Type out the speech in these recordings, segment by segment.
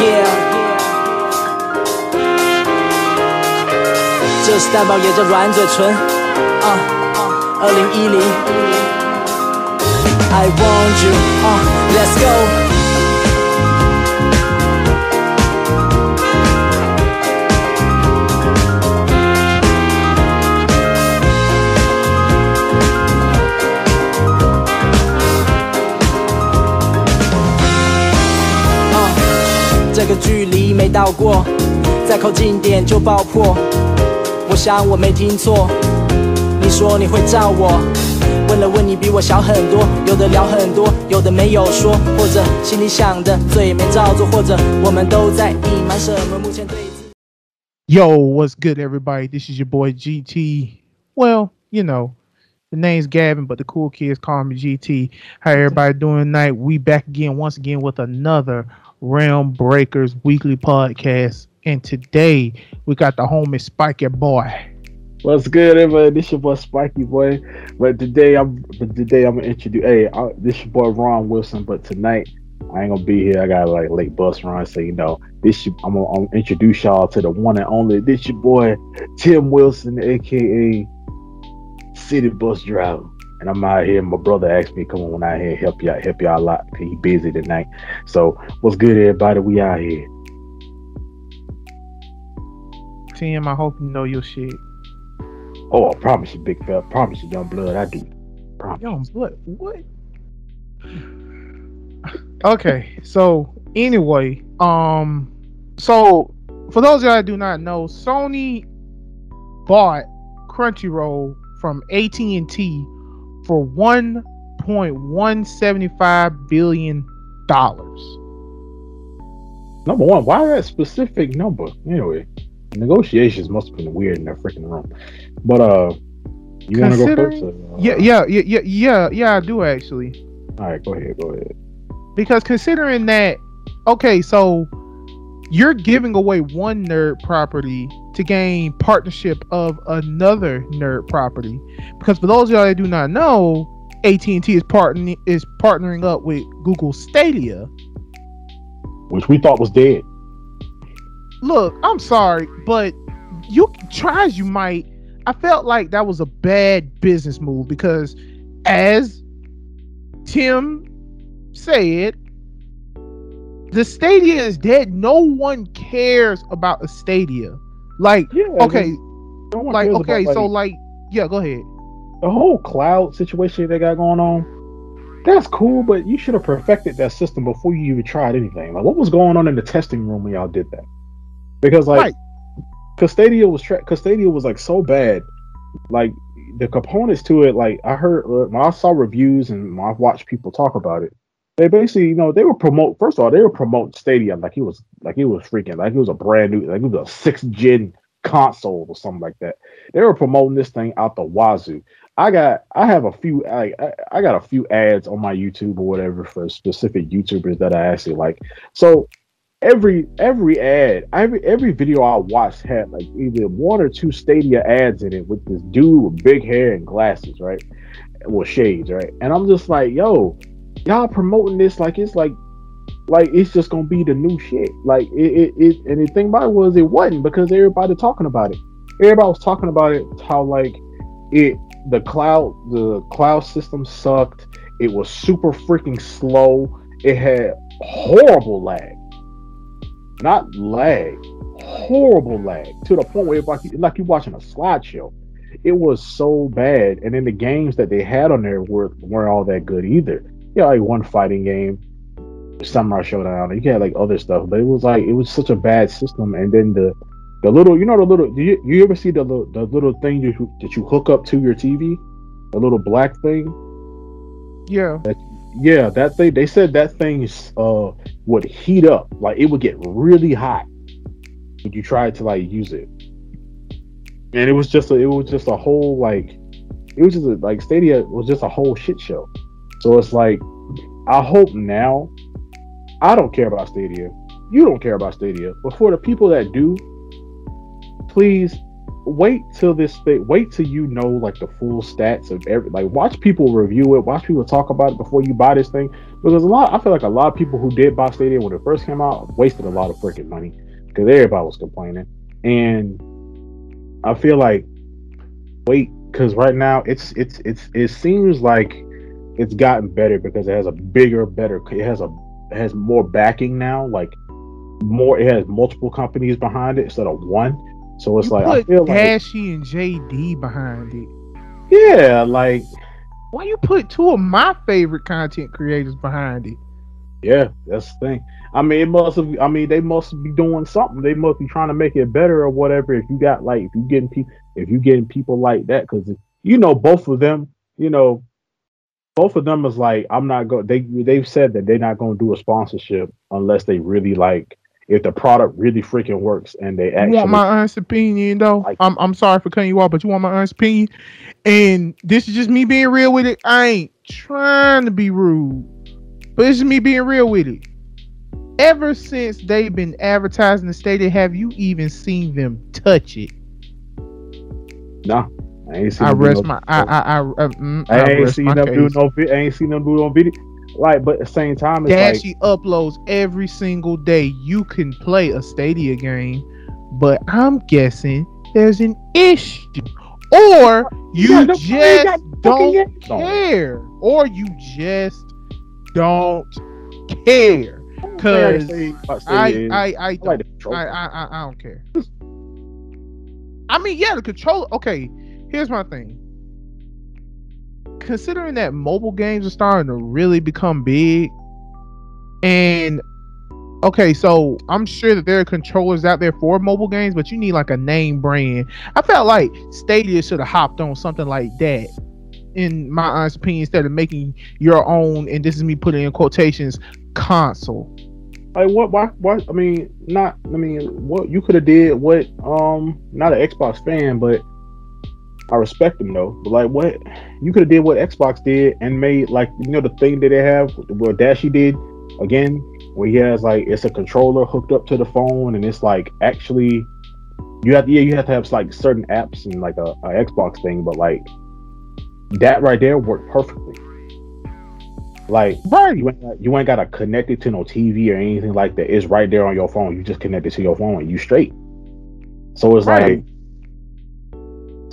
Yeah，这是蛋堡，也叫软嘴唇。啊，二零一零，I want you，啊，Let's go。 个距离没到过，再靠近点就爆破。我想我没听错，你说你会照我。问了问你比我小很多，有的聊很多，有的没有说，或者心里想的嘴没照做，或者我们都在隐瞒什么？目前对。Yo, what's good, everybody? This is your boy GT. Well, you know, the name's Gavin, but the cool kids call me GT. How everybody doing night? We back again, once again, with another Realm Breakers weekly podcast. And today we got the homie Spiky Boy. What's good, everybody? This your boy Spiky Boy. But today I'm but today I'm gonna introduce hey, I, this your boy Ron Wilson, but tonight I ain't gonna be here. I got like late bus run, so you know this. I'm gonna, I'm gonna introduce y'all to the one and only. This your boy Tim Wilson, aka City Bus Driver and I'm out here. My brother asked me come on out here help y'all help y'all a lot. He busy tonight. So what's good, everybody? We out here. Tim, I hope you know your shit. Oh, I promise you, big fella. Promise you, young blood. I do. Promise. Young blood. What? okay, so anyway, um, so for those of y'all that do not know, Sony bought Crunchyroll from AT&T for 1.175 billion dollars. Number one, why that specific number? Anyway, negotiations must have been weird in that freaking room. But uh, you want to go first? Or, uh, yeah, yeah, yeah, yeah, yeah, yeah. I do actually. All right, go ahead, go ahead. Because considering that, okay, so you're giving away one nerd property to gain partnership of another nerd property. Because for those of y'all that do not know, AT&T is partnering is partnering up with Google Stadia, which we thought was dead. Look, I'm sorry, but you try as you might, I felt like that was a bad business move because as Tim said, the Stadia is dead. No one cares about a Stadia. Like, yeah, okay, like okay, about, so like, yeah, go ahead. The whole cloud situation they got going on, that's cool, but you should have perfected that system before you even tried anything. Like, what was going on in the testing room when y'all did that? Because like, right. Stadia was tra- Stadia was like so bad, like the components to it. Like I heard, uh, I saw reviews and I've watched people talk about it, they basically, you know, they were promote. First of all, they were promoting Stadia like he was like he was freaking like he was a brand new like it was a six gen console or something like that. They were promoting this thing out the wazoo. I got I have a few I, I got a few ads on my YouTube or whatever for specific YouTubers that I actually like. So every every ad, every every video I watched had like either one or two Stadia ads in it with this dude with big hair and glasses, right? With shades, right? And I'm just like, yo, y'all promoting this like it's like like it's just gonna be the new shit. Like it, it, it and the thing about it was it wasn't because everybody talking about it. Everybody was talking about it how like it the cloud the cloud system sucked. It was super freaking slow. It had horrible lag. Not lag, horrible lag to the point where like like you're watching a slideshow. It was so bad, and then the games that they had on there were weren't all that good either know, like one fighting game, Samurai Shodown. You had like other stuff, but it was like it was such a bad system. And then the the little, you know, the little. Do you, you ever see the the little thing you, that you hook up to your TV, the little black thing? Yeah. That, yeah, that thing. They said that thing uh would heat up, like it would get really hot when you tried to like use it. And it was just a, it was just a whole like it was just a, like Stadia was just a whole shit show. So it's like, I hope now, I don't care about Stadia. You don't care about Stadia. But for the people that do, please wait till this. Wait till you know like the full stats of every. Like watch people review it. Watch people talk about it before you buy this thing. Because a lot, I feel like a lot of people who did buy Stadia when it first came out wasted a lot of freaking money because everybody was complaining. And I feel like wait because right now it's it's it's it seems like it's gotten better because it has a bigger, better. It has a it has more backing now. Like more, it has multiple companies behind it instead of one. So it's You like I feel like Dashie and JD behind it. yeah, like Why you put two of my favorite content creators behind it? yeah, that's the thing. I mean, it must have. I mean, they must be doing something. They must be trying to make it better or whatever. If you got like, if you getting people, if you getting people like that, because you know both of them, you know, both of them is like, I'm not going. They they've said that they're not going to do a sponsorship unless they really like if the product really freaking works and they You actually. want my honest opinion though? Like- I'm I'm sorry for cutting you off, but you want my honest opinion? And this is just me being real with it. I ain't trying to be rude, but this is me being real with it. Ever since they've been advertising the Stadia, have you even seen them touch it? nah, I ain't seen I rest no- my I I I, uh, mm, I ain't seen them do no. I ain't seen them do no video. Like, but at the same time, it's like uploads every single day. You can play a Stadia game, but I'm guessing there's an issue, or you got no- just don't games on care, or you just don't care. Cause I I I like don't. I, I I I don't care. I mean, yeah, the controller. Okay, here's my thing. Considering that mobile games are starting to really become big, and okay, so I'm sure that there are controllers out there for mobile games, but you need like a name brand. I felt like Stadia should have hopped on something like that. In my honest opinion, instead of making your own, and this is me putting in quotations, console. Like what? Why? Why? I mean, not. I mean, what you could have did? What? Um, not an Xbox fan, but I respect them though. But like, what you could have did? What Xbox did and made like you know the thing that they have, what Dashie did again, where he has like it's a controller hooked up to the phone and it's like actually you have yeah you have to have like certain apps and like a, a Xbox thing, but like that right there worked perfectly. Like Right. you ain't got, you ain't got to connect it to no TV or anything like that. It's right there on your phone. You just connect it to your phone and you straight. So it's Right. like,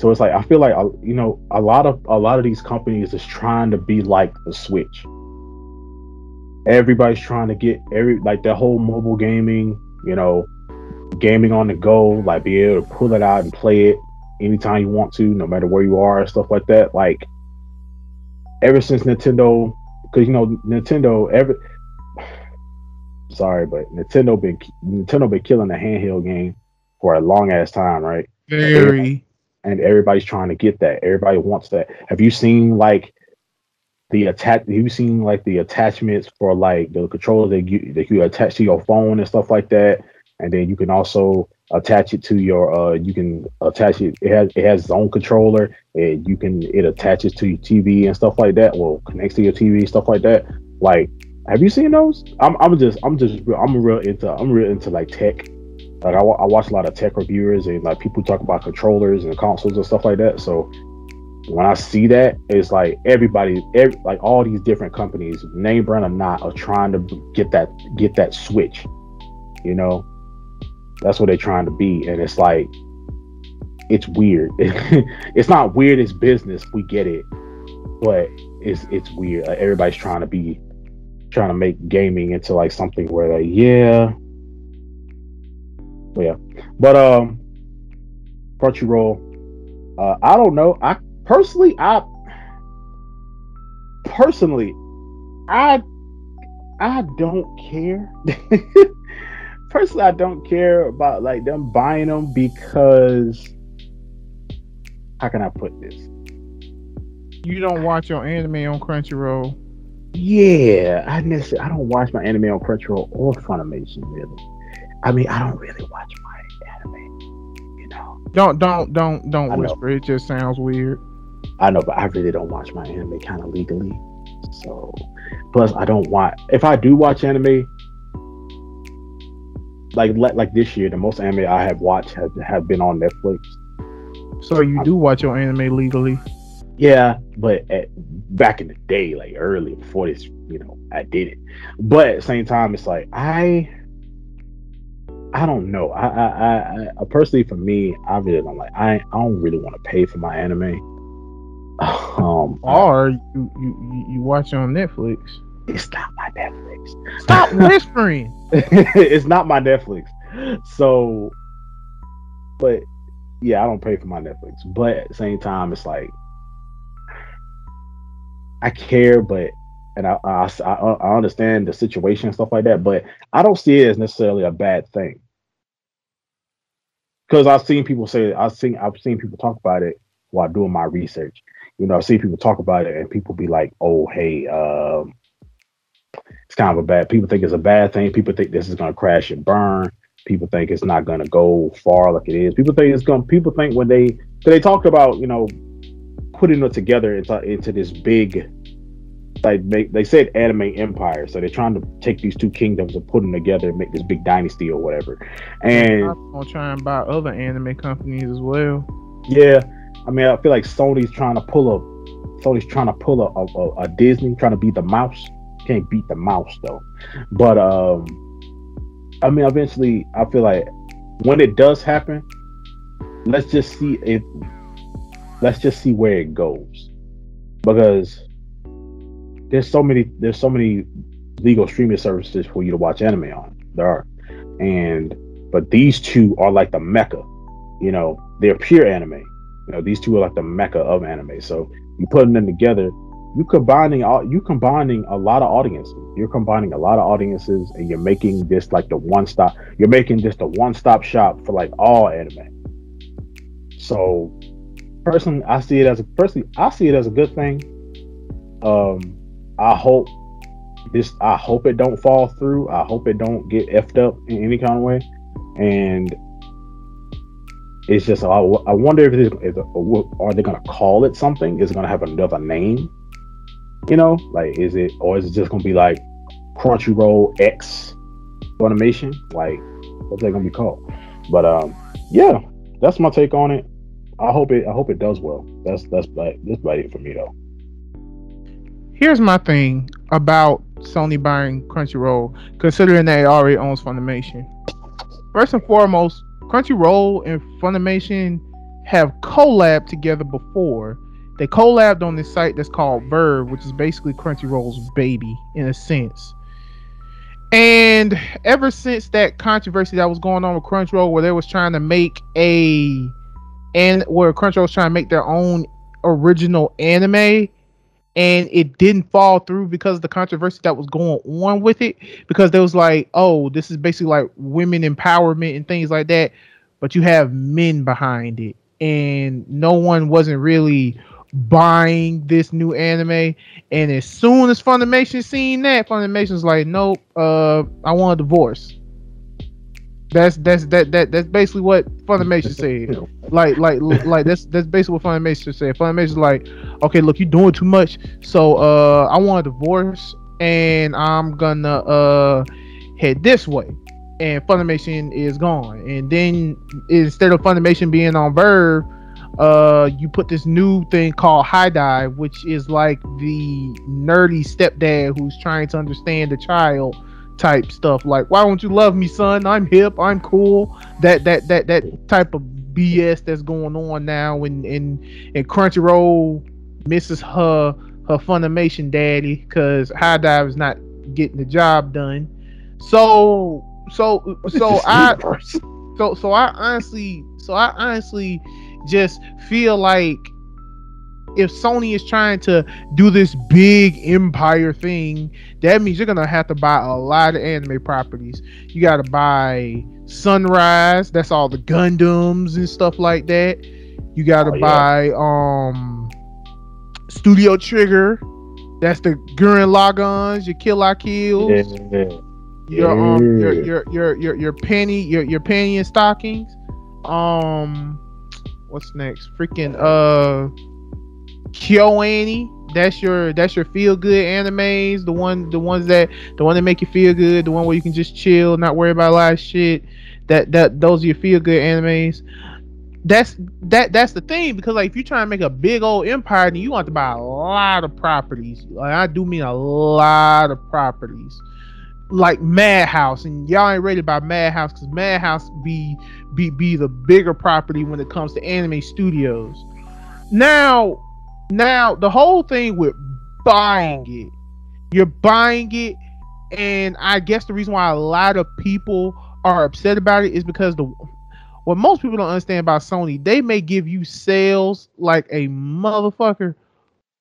so it's like I feel like uh, you know a lot of a lot of these companies is trying to be like the Switch. Everybody's trying to get every like the whole mobile gaming, you know, gaming on the go, like be able to pull it out and play it anytime you want to, no matter where you are and stuff like that. Like ever since Nintendo because you know Nintendo ever sorry, but Nintendo been Nintendo been killing the handheld game for a long ass time, right? Very. And everybody's trying to get that. Everybody wants that. Have you seen like the attach? Have you seen like the attachments for like the controller that you that you attach to your phone and stuff like that? And then you can also attach it to your uh you can attach it it has it has its own controller and you can it attaches to your TV and stuff like that well connects to your TV stuff like that like have you seen those I'm I'm just I'm just I'm real into I'm real into like tech like I, I watch a lot of tech reviewers and like people talk about controllers and consoles and stuff like that. So when I see that it's like everybody every, like all these different companies name brand or not are trying to get that get that switch you know? That's what they're trying to be. And it's like it's weird. It's not weird it's business. We get it. But it's it's weird. Like, everybody's trying to be trying to make gaming into like something where like yeah but yeah but um crunchyroll uh i don't know i personally i personally i i don't care personally, I don't care about like them buying them because how can I put this? You don't watch your anime on Crunchyroll. Yeah, I necessarily I don't watch my anime on Crunchyroll or Funimation really. I mean, I don't really watch my anime, you know. Don't don't don't don't I whisper. It just sounds weird. I know, but I really don't watch my anime kind of legally. So, plus I don't want if I do watch anime, like like like this year, the most anime I have watched have have been on Netflix. So you do watch your anime legally? Yeah, but at, back in the day, like early before this, you know, I did it. But at the same time, it's like I, I don't know. I, I, I, I personally, for me, I really don't like. I, I don't really want to pay for my anime. Um, or you, you, you watch it on Netflix. It's not my Netflix. Stop whispering. it's not my Netflix. So, but yeah, I don't pay for my Netflix. But at the same time, it's like I care, but and I, I I understand the situation and stuff like that, but I don't see it as necessarily a bad thing. Because I've seen people say I've seen I've seen people talk about it while doing my research. You know, I see people talk about it and people be like, "Oh, hey, um, it's kind of a bad." People think it's a bad thing. People think this is going to crash and burn. People think it's not going to go far like it is. People think it's going. People think when they they talked about you know putting it together into into this big like they, they said anime empire so they're trying to take these two kingdoms and put them together and make this big dynasty or whatever. And i'm gonna try and buy other anime companies as well. Yeah i mean i feel like sony's trying to pull a sony's trying to pull a, a, a disney trying to beat the mouse. Can't beat the mouse though. But um i mean eventually i feel like when it does happen let's just see if let's just see where it goes. Because there's so many there's so many legal streaming services for you to watch anime on. There are, and but these two are like the mecca. You know, they're pure anime. You know, these two are like the mecca of anime. So you putting them together, you combining all you combining a lot of audiences. You're combining a lot of audiences, and you're making this like the one stop. You're making this the one stop shop for like all anime. So, personally, I see it as a personally, I see it as a good thing. Um, I hope this I hope it don't fall through. I hope it don't get effed up in any kind of way. And it's just I, I wonder if it is are they gonna call it something? Is it gonna have another name? You know, like is it or is it just gonna be like Crunchyroll X Funimation? Like what's that gonna be called? But um, yeah, that's my take on it. I hope it I hope it does well. That's that's like that's about it for me though here's my thing about Sony buying Crunchyroll, considering that already owns Funimation. First and foremost, Crunchyroll and Funimation have collabed together before. They collabed on this site that's called VRV, which is basically Crunchyroll's baby in a sense. And ever since that controversy that was going on with Crunchyroll, where they was trying to make a and where Crunchyroll was trying to make their own original anime, and it didn't fall through because of the controversy that was going on with it because there was like oh this is basically like women empowerment and things like that but you have men behind it. And no one wasn't really buying this new anime. And as soon as funimation seen that funimation's like nope uh i want a divorce that's that's that that that's basically what Funimation said. Like like like that's that's basically what Funimation said. Funimation's like, okay, look, you're doing too much. So uh, I want a divorce, and I'm gonna uh head this way. And Funimation is gone. And then instead of Funimation being on VRV, uh, you put this new thing called HIDIVE, which is like the nerdy stepdad who's trying to understand the child type stuff. Like why won't you love me son? I'm hip i'm cool. That that that that type of bs that's going on now and and and crunchyroll misses her her funimation daddy because HIDIVE is not getting the job done. So so so i so so i honestly so i honestly just feel like if Sony is trying to do this big empire thing, that means you're gonna have to buy a lot of anime properties. You gotta buy Sunrise, that's all the Gundams and stuff like that. You gotta oh, yeah. buy um Studio Trigger, that's the Gurren Laganns, your Kill La Kills. Yeah. Your um your your your your your penny your your Panty and Stockings. Um what's next? Freaking uh KyoAni. That's your that's your feel good animes. The one the ones that the one that make you feel good. The one where you can just chill, not worry about a lot of shit. That that those are your feel good animes. that's that that's the thing because like if you're trying to make a big old empire, then you want to buy a lot of properties. Like I do mean a lot of properties, like Madhouse, and y'all ain't ready about Madhouse because Madhouse be be be the bigger property when it comes to anime studios. Now, now the whole thing with buying it, you're buying it, and I guess the reason why a lot of people are upset about it is because the what most people don't understand about Sony, they may give you sales like a motherfucker,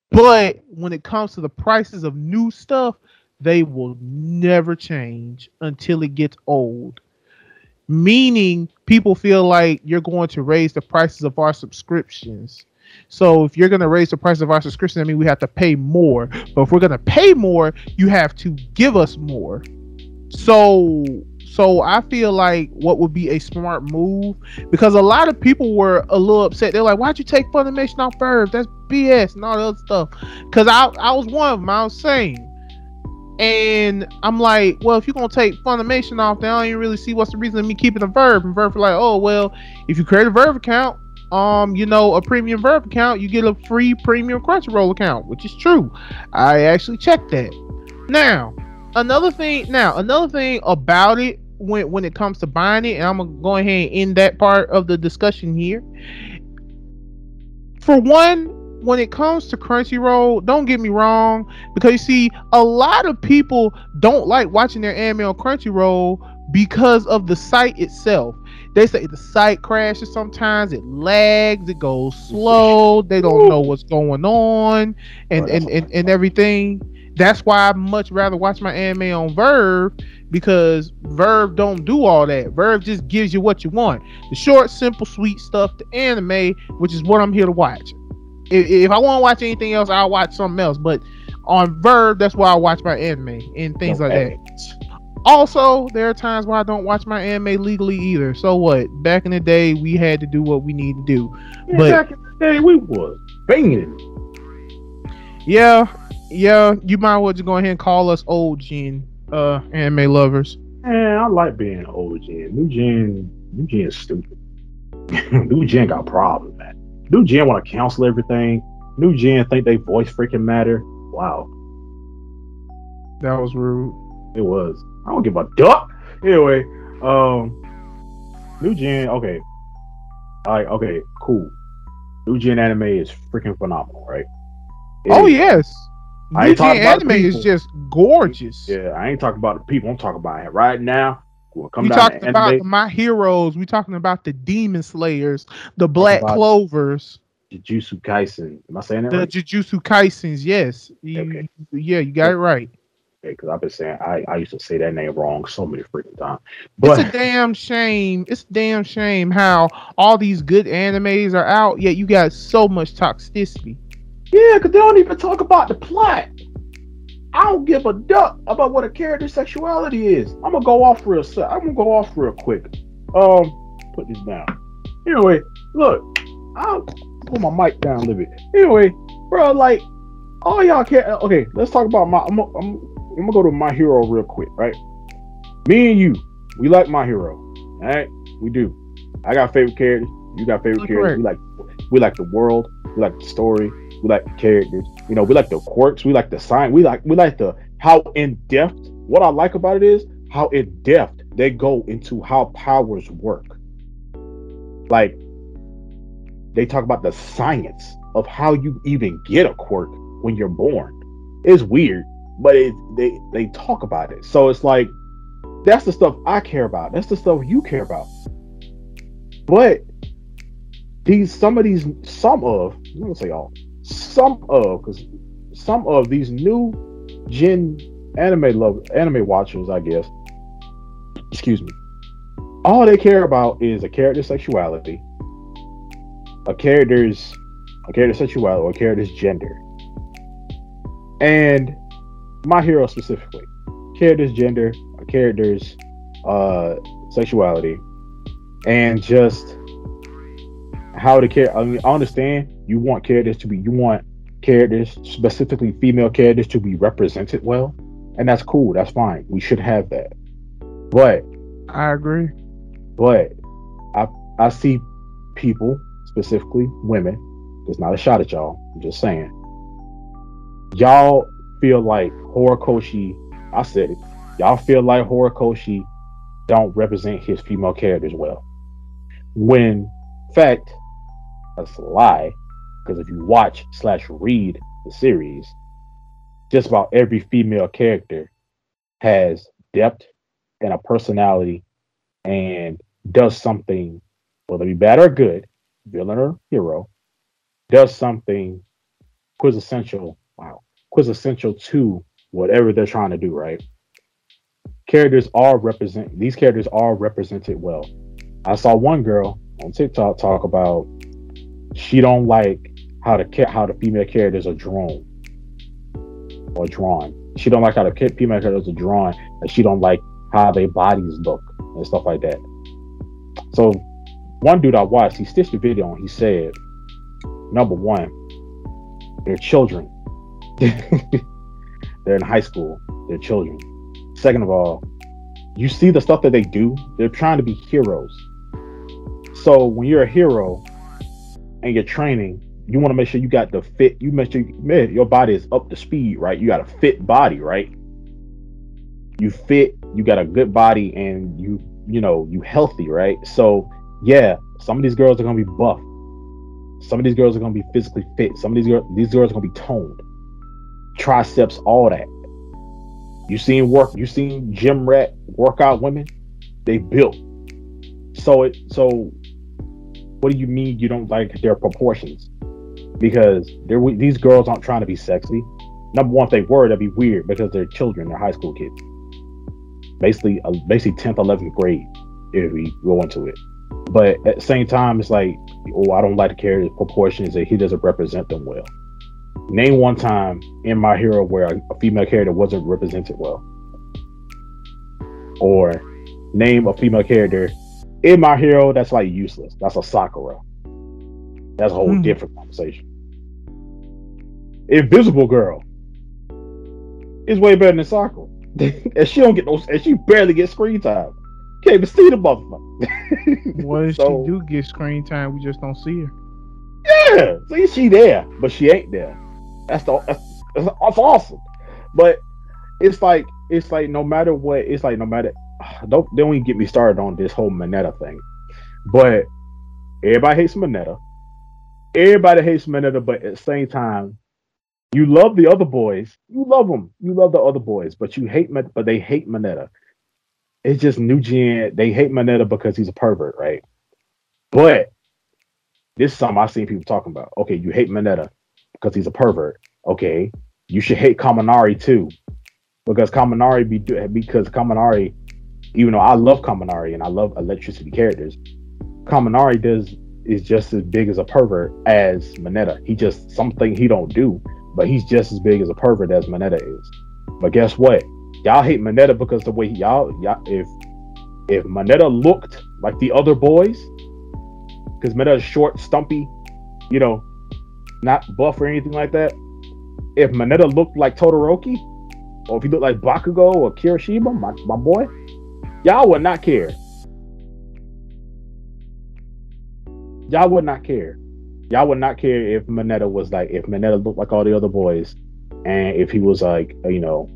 but when it comes to the prices of new stuff, they will never change until it gets old. Meaning, people feel like you're going to raise the prices of our subscriptions. So if you're going to raise the price of our subscription, I mean we have to pay more. But if we're going to pay more, you have to give us more. So so I feel like what would be a smart move because a lot of people were a little upset. They're like, "Why'd you take Funimation off VRV? That's BS and all that other stuff." Because I I was one of them. I was saying, and I'm like, well, if you're gonna take Funimation off, then I don't even really see what's the reason of me keeping a VRV. And VRV like, oh well, if you create a VRV account, um, you know, a premium VRV account, you get a free premium Crunchyroll account, which is true. I actually checked that. Now, another thing now another thing about it when when it comes to buying it and i'm gonna go ahead and end that part of the discussion here for one when it comes to crunchyroll don't get me wrong because you see a lot of people don't like watching their anime on crunchyroll because of the site itself they say the site crashes sometimes it lags it goes slow they don't know what's going on and and, and, and everything that's why I much rather watch my anime on VRV because VRV don't do all that. VRV just gives you what you want. The short, simple, sweet stuff, the anime, which is what I'm here to watch. If, if I want to watch anything else, I'll watch something else. But on VRV, that's why I watch my anime and things okay. like that. Also, there are times where I don't watch my anime legally either. So what? Back in the day, we had to do what we need to do. Yeah, but back in the day, we was banging. Yeah, yeah, you might well just go ahead and call us old gen uh anime lovers. Man, I like being old gen. New gen, new gen is stupid. new gen got problems, man. New gen want to cancel everything. New gen think they voice freaking matter. Wow. That was rude. It was. I don't give a duck. Anyway, um, new gen. Okay, all right. Okay, cool. New gen anime is freaking phenomenal, right? It oh is. yes. I talking about anime is just gorgeous. Yeah, I ain't talking about the people. I'm talking about it right now. We'll we talking about my heroes. We talking about the Demon Slayers, the Black Clovers. Jujutsu Kaisen. Am I saying that the right? Jujutsu Kaisens, yes. You, okay. Yeah, you got it right. Because I've been saying I, I used to say that name wrong so many freaking times. But it's a damn shame. It's a damn shame how all these good animes are out, yet you got so much toxicity. Yeah, because they don't even talk about the plot. I don't give a duck about what a character's sexuality is. I'm gonna go off real. I'm gonna go off real quick. Um, put this down. Anyway, look, I'll put my mic down a little bit. Anyway, bro, like all y'all care. Okay, let's talk about my. I'm, I'm, I'm gonna go to my hero real quick, right? Me and you, we like my hero. All right, we do. I got favorite characters. You got favorite characters. We like we like the world. We like the story. We like the characters. You know, we like the quirks. We like the sign. We like we like the how in depth. What I like about it is how in depth they go into how powers work. Like they talk about the science of how you even get a quirk when you're born. It's weird, but it, they they talk about it. So it's like that's the stuff I care about. That's the stuff you care about. But these some of these some of I'm gonna say all some of because some of these new gen anime love anime watchers, I guess. Excuse me. All they care about is a character's sexuality, a character's a character's sexuality, or a character's gender. And my hero specifically. Character's gender, character's uh sexuality, and just how to care. I mean, I understand you want characters to be, you want characters, specifically female characters, to be represented well, and that's cool. That's fine. We should have that. But I agree. But I I see people, specifically women, it's not a shot at y'all. I'm just saying. Y'all feel like Horikoshi, I said it. Y'all feel like Horikoshi don't represent his female characters well. When fact, that's a lie. Because if you watch slash read the series, just about every female character has depth and a personality and does something, whether it be bad or good, villain or hero, does something quintessential, wow, quintessential to whatever they're trying to do, right? Characters are represent these characters are represented well. I saw one girl on TikTok talk about she don't like how the how the female characters are drawn or drawn. She don't like how the female characters are drawn, and she don't like how their bodies look and stuff like that. So one dude I watched, he stitched a video and he said, number one, they're children. they're in high school. They're children. Second of all, you see the stuff that they do. They're trying to be heroes. So when you're a hero and you're training, you want to make sure you got the fit. You make sure man, your body is up to speed, right? You got a fit body, right? You fit. You got a good body, and you you know you healthy, right? So yeah, some of these girls are gonna be buff. Some of these girls are gonna be physically fit. Some of these girls, these girls are gonna be toned, triceps, all that. You seen work? You seen gym rat workout women? They built. So it so. What do you mean you don't like their proportions? Because they're these girls aren't trying to be sexy. Number one, if they were, that'd be weird because they're children, they're high school kids. Basically, uh, basically tenth, eleventh grade, if we go into it. But at the same time, it's like, oh, I don't like the character's proportions that he doesn't represent them well. Name one time in My Hero where a female character wasn't represented well. Or name a female character in My Hero that's like useless. That's a Sakura. That's a whole mm. different conversation. Invisible Girl is way better than Sakura. and she don't get those and she barely gets screen time. Can't even see the motherfucker. What so, she do get screen time, we just don't see her. Yeah, see, she there, but she ain't there. That's the that's, that's awesome. But it's like it's like no matter what, it's like no matter. Don't don't even get me started on this whole Mineta thing. But everybody hates Mineta. Everybody hates Mineta, but at the same time, you love the other boys. You love them. You love the other boys, but you hate but they hate Mineta it's just new gen. They hate Mineta because he's a pervert, right? But this is something I've seen people talking about. Okay, you hate Mineta because he's a pervert. Okay, you should hate Kaminari too, because Kaminari be because Kaminari, even though I love Kaminari and I love electricity characters, Kaminari does is just as big as a pervert as Mineta. He just something he don't do, but he's just as big as a pervert as Mineta is. But guess what? y'all hate Mineta because the way y'all y'all if if Mineta looked like the other boys, because Mineta's short, stumpy, you know, not buff or anything like that. If Mineta looked like Todoroki, or if he looked like Bakugo or Kirishima, my, my boy, y'all would not care. Y'all would not care. Y'all would not care if Mineta was like if Mineta looked like all the other boys, and if he was like you know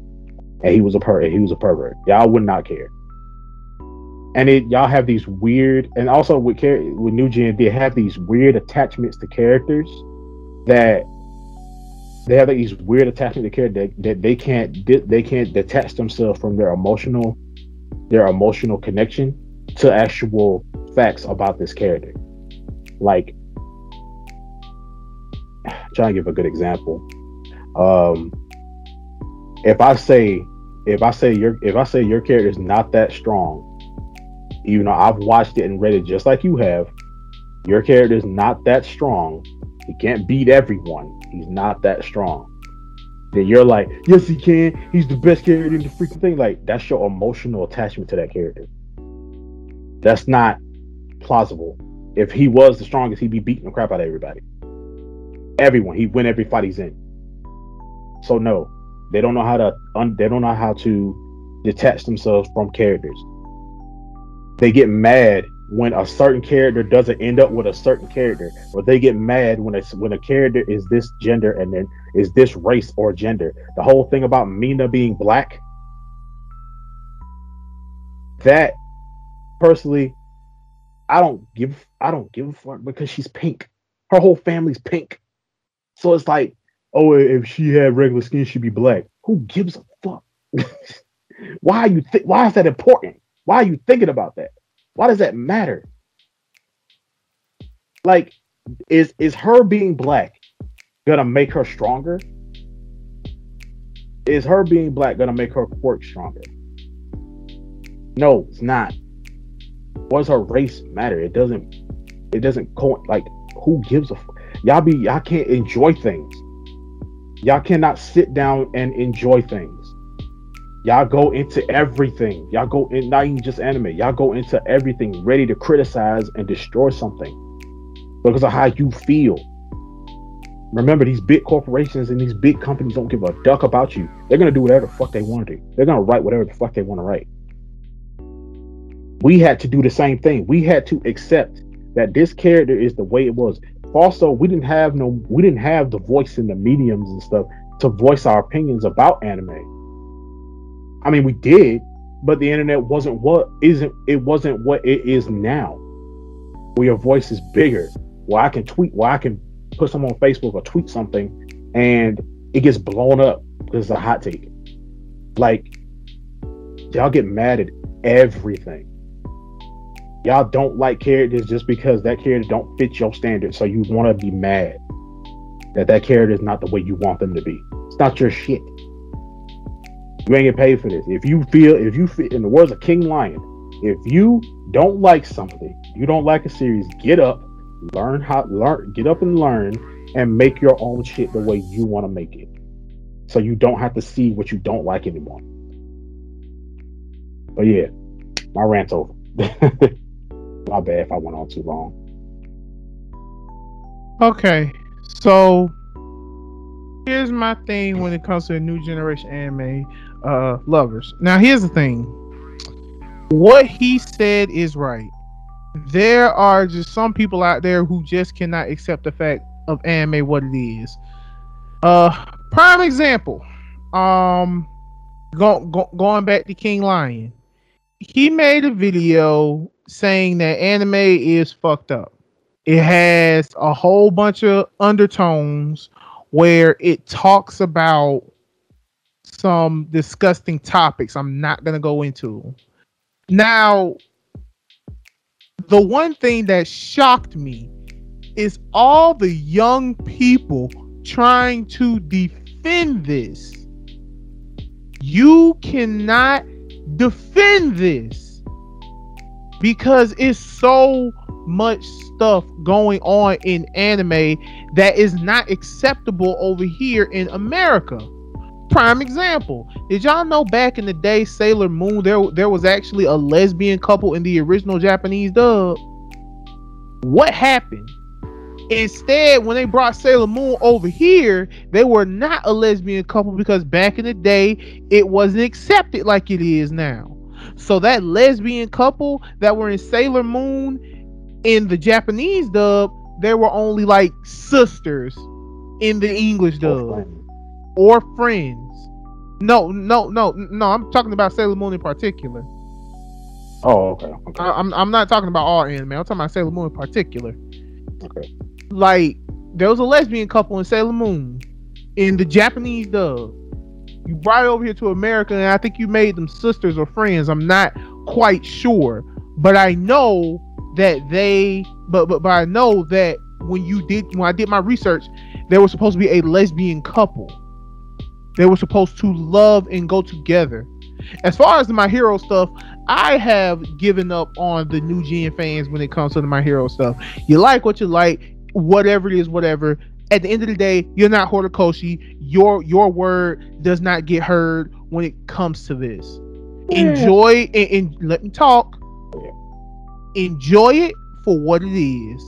and he was a per he was a pervert. Y'all would not care. And it y'all have these weird and also with with New Gen, they have these weird attachments to characters that they have these weird attachment to character that, that they can't they can't detach themselves from their emotional their emotional connection to actual facts about this character. Like trying to give a good example. Um if I say if I say your if I say your character is not that strong, even though I've watched it and read it just like you have, your character is not that strong. He can't beat everyone. He's not that strong. Then you're like, yes, he can. He's the best character in the freaking thing. Like that's your emotional attachment to that character. That's not plausible. If he was the strongest, he'd be beating the crap out of everybody. Everyone. He'd win every fight he's in. So no, they don't know how to un- they don't know how to detach themselves from characters. They get mad when a certain character doesn't end up with a certain character, or they get mad when it's when a character is this gender and then is this race or gender. The whole thing about Mina being black, that personally, I don't give I don't give a fuck because she's pink. Her whole family's pink. So it's like, oh, if she had regular skin, she'd be black. Who gives a fuck? why are you th- why is that important? Why are you thinking about that? Why does that matter? Like, is is her being black gonna make her stronger? Is her being black gonna make her quirk stronger? No, it's not. What does her race matter? It doesn't. It doesn't co- like who gives a. Y'all be y'all can't enjoy things. Y'all cannot sit down and enjoy things. Y'all go into everything. Y'all go in not even just anime. Y'all go into everything ready to criticize and destroy something because of how you feel. Remember, these big corporations and these big companies don't give a duck about you. They're gonna do whatever the fuck they want to do. They're gonna write whatever the fuck they want to write. We had to do the same thing. We had to accept that this character is the way it was. Also, we didn't have no, we didn't have the voice in the mediums and stuff to voice our opinions about anime I mean, we did, but the internet wasn't what isn't it wasn't what it is now. Where your voice is bigger. Where I can tweet, where I can put something on Facebook or tweet something, and it gets blown up because it's a hot take. Like y'all get mad at everything. Y'all don't like characters just because that character don't fit your standards, so you want to be mad that that character is not the way you want them to be. It's not your shit. You ain't get paid for this. If you feel, if you feel, in the words of King Lion, if you don't like something, you don't like a series, get up, learn how, learn, get up and learn, and make your own shit the way you want to make it. So you don't have to see what you don't like anymore. But yeah, my rant's over. my bad if I went on too long. Okay, so here's my thing when it comes to the new generation anime uh, lovers. Now, here's the thing. What he said is right. There are just some people out there who just cannot accept the fact of anime what it is. Uh, prime example. Um, go, go, going back to King Lion, he made a video saying that anime is fucked up. It has a whole bunch of undertones where it talks about some disgusting topics I'm not going to go into. Now, the one thing that shocked me is all the young people trying to defend this. You cannot defend this because it's so much stuff going on in anime that is not acceptable over here in America prime example. Did y'all know back in the day, Sailor Moon, there there was actually a lesbian couple in the original Japanese dub? What happened? Instead, when they brought Sailor Moon over here, they were not a lesbian couple because back in the day, it wasn't accepted like it is now. So that lesbian couple that were in Sailor Moon in the Japanese dub, they were only like sisters in the English dub or friends. No, no, no, no. I'm talking about Sailor Moon in particular. Oh, okay. okay. I, am I'm not talking about all anime. I'm talking about Sailor Moon in particular. Okay. Like there was a lesbian couple in Sailor Moon in the Japanese dub. You brought it over here to America, and I think you made them sisters or friends. I'm not quite sure, but I know that they. But but but I know that when you did when I did my research, they were supposed to be a lesbian couple they were supposed to love and go together. As far as the My Hero stuff, I have given up on the new gen fans when it comes to the My Hero stuff. You like what you like, whatever it is, whatever. At the end of the day, you're not Horikoshi. Your your word does not get heard when it comes to this. Yeah. Enjoy and, and let me talk. Enjoy it for what it is.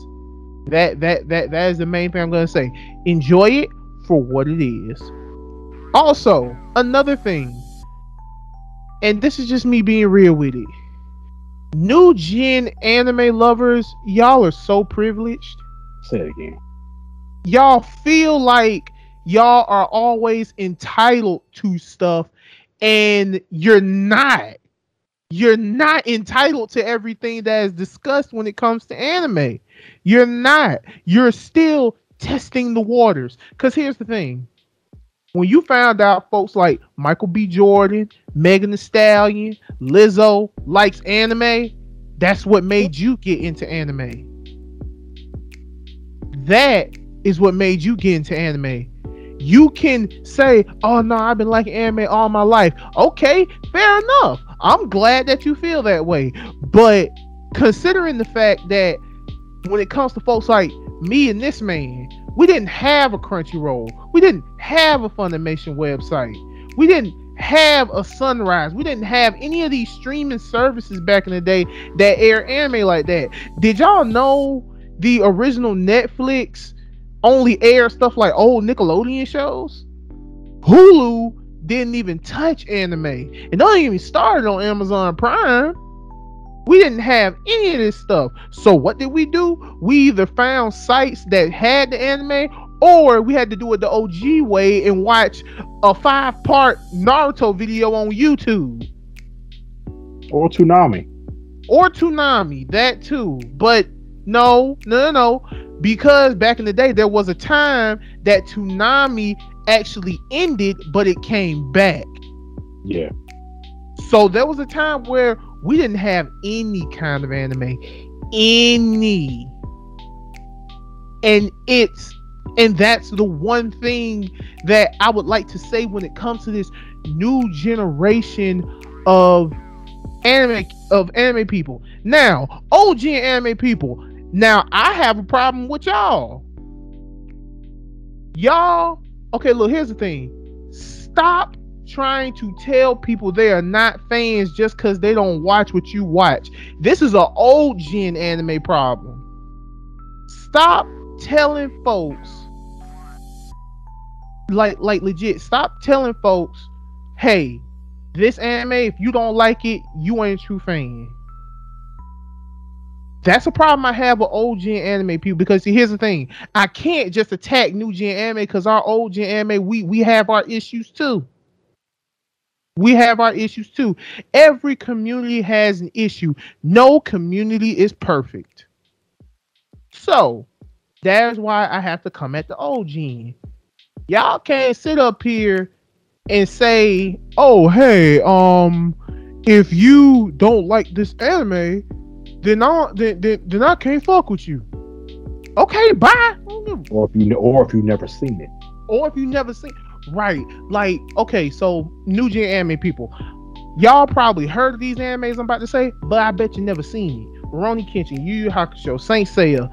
That that that that is the main thing I'm gonna say. Enjoy it for what it is. Also, another thing, and this is just me being real with it. New gen anime lovers, y'all are so privileged. Say it again. Y'all feel like y'all are always entitled to stuff and you're not. You're not entitled to everything that is discussed when it comes to anime. You're not. You're still testing the waters. Because here's the thing when you found out folks like Michael B. Jordan, Megan Thee Stallion, Lizzo likes anime, that's what made you get into anime. That is what made you get into anime. You can say, "Oh no, I've been liking anime all my life." Okay, fair enough. I'm glad that you feel that way. But considering the fact that when it comes to folks like me and this man, we didn't have a Crunchyroll. We didn't have a Funimation website. We didn't have a Sunrise. We didn't have any of these streaming services back in the day that air anime like that. Did y'all know the original Netflix only air stuff like old Nickelodeon shows? Hulu didn't even touch anime. and don't even started on Amazon Prime. We didn't have any of this stuff. So what did we do? We either found sites that had the anime or we had to do it the OG way and watch a five-part Naruto video on YouTube. Or Toonami. Or Toonami, that too. But no, no, no, no. Because back in the day, there was a time that Toonami actually ended, but it came back. Yeah. So there was a time where we didn't have any kind of anime. Any. And it's and that's the one thing that I would like to say when it comes to this new generation of anime of anime people. Now, OG anime people. Now, I have a problem with y'all. Y'all okay, look, here's the thing. Stop trying to tell people they are not fans just because they don't watch what you watch. This is an old gen anime problem. Stop telling folks, like, like legit, stop telling folks, hey, this anime, if you don't like it, you ain't a true fan. That's a problem I have with old gen anime people because see, here's the thing: I can't just attack new gen anime because our old gen anime we we have our issues too. We have our issues too. Every community has an issue. No community is perfect. So that's why I have to come at the old gene. Y'all can't sit up here and say, "Oh, hey, um, if you don't like this anime, then I then, then, then I can't fuck with you. Okay, bye. Or if you or if you never seen it. Or if you never seen right. Like, okay, so new gen anime people. Y'all probably heard of these animes I'm about to say, but I bet you never seen it. Rurouni Kenshin, Yu Yu Hakusho, Saint Seiya.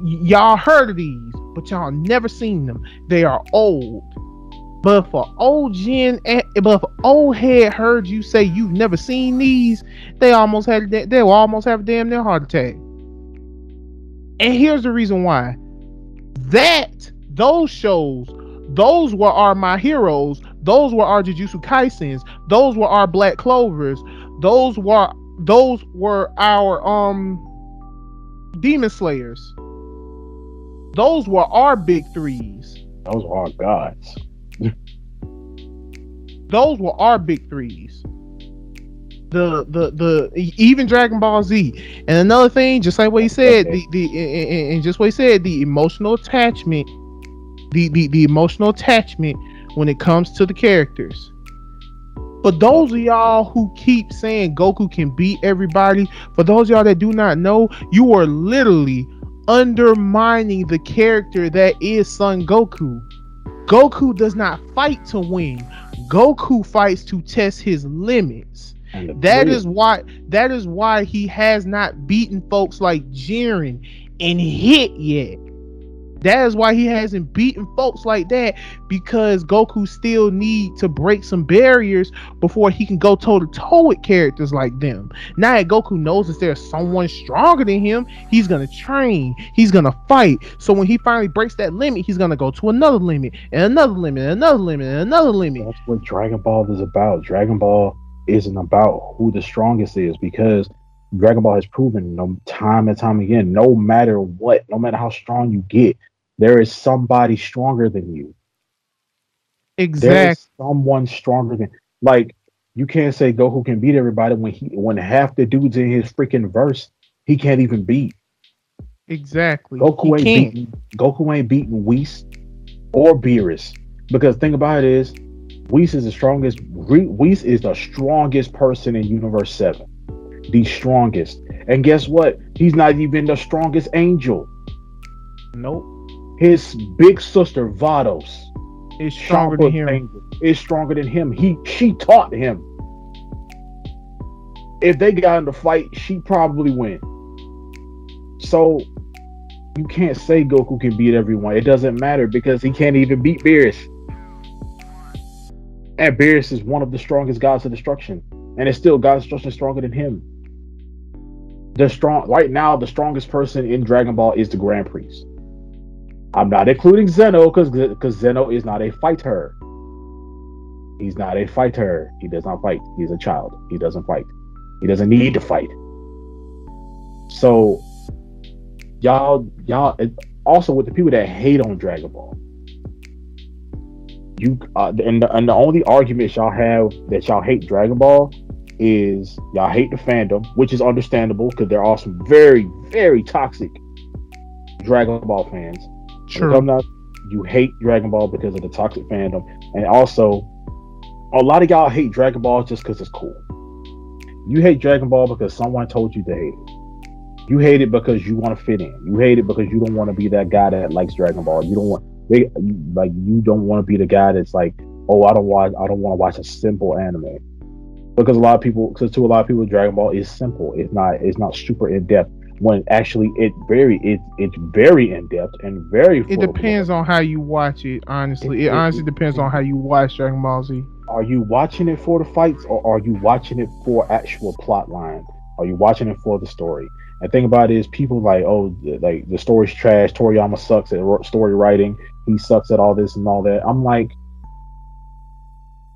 Y- y'all heard of these, but y'all never seen them. They are old. But for old gen, eh, but if old head heard you say you've never seen these, they almost had they will almost have a damn near heart attack. And here's the reason why. That those shows, those were our my heroes. Those were our Jujutsu Kaisens. Those were our Black Clovers. Those were those were our um Demon Slayers. Those were our big threes. Those were our gods those were our big threes. The the the even Dragon Ball Z. And another thing, just like what he said, okay. the the and just what he said, the emotional attachment, the, the the emotional attachment when it comes to the characters. For those of y'all who keep saying Goku can beat everybody, for those y'all that do not know, you are literally undermining the character that is Son Goku. Goku does not fight to win. Goku fights to test his limits. That is why that is why he has not beaten folks like Jiren and Hit yet. That is why he hasn't beaten folks like that because Goku still need to break some barriers before he can go toe to toe with characters like them. Now that Goku knows that there's someone stronger than him, he's gonna train, he's gonna fight. So when he finally breaks that limit, he's gonna go to another limit and another limit and another limit and another limit. That's what Dragon Ball is about. Dragon Ball isn't about who the strongest is because Dragon Ball has proven time and time again, no matter what, no matter how strong you get, there is somebody stronger than you. Exactly. someone stronger than like you can't say Goku can beat everybody when he when half the dudes in his freaking verse he can't even beat. Exactly. Goku he ain't beating Goku ain't beating Whis or Beerus. Because thing about it is Whis is the strongest Whis is the strongest person in Universe 7. The strongest. And guess what? He's not even the strongest angel. Nope. His big sister Vados is stronger than him. Angel, is stronger than him. He she taught him. If they got in the fight, she probably win. So you can't say Goku can beat everyone. It doesn't matter because he can't even beat Beerus. And Beerus is one of the strongest gods of destruction. And it's still God's destruction stronger than him. The strong right now, the strongest person in Dragon Ball is the Grand Priest. I'm not including Zeno because because Zeno is not a fighter. He's not a fighter. He does not fight. He's a child. He doesn't fight. He doesn't need to fight. So y'all y'all also with the people that hate on Dragon Ball. You uh, and the, and the only argument y'all have that y'all hate Dragon Ball is y'all hate the fandom, which is understandable because there are some very very toxic Dragon Ball fans. Sure. You hate Dragon Ball because of the toxic fandom, and also a lot of y'all hate Dragon Ball just because it's cool. You hate Dragon Ball because someone told you to hate it. You hate it because you want to fit in. You hate it because you don't want to be that guy that likes Dragon Ball. You don't want they like you don't want to be the guy that's like, oh, I don't watch, I don't want to watch a simple anime. Because a lot of people, because to a lot of people, Dragon Ball is simple. It's not, it's not super in depth. When actually, it very, it it's very in depth and very. It depends on how you watch it. Honestly, it, it honestly it, depends it, on how you watch Dragon Ball Z. Are you watching it for the fights, or are you watching it for actual plot line? Are you watching it for the story? And thing about it is, people like, oh, like the story's trash. Toriyama sucks at story writing. He sucks at all this and all that. I'm like,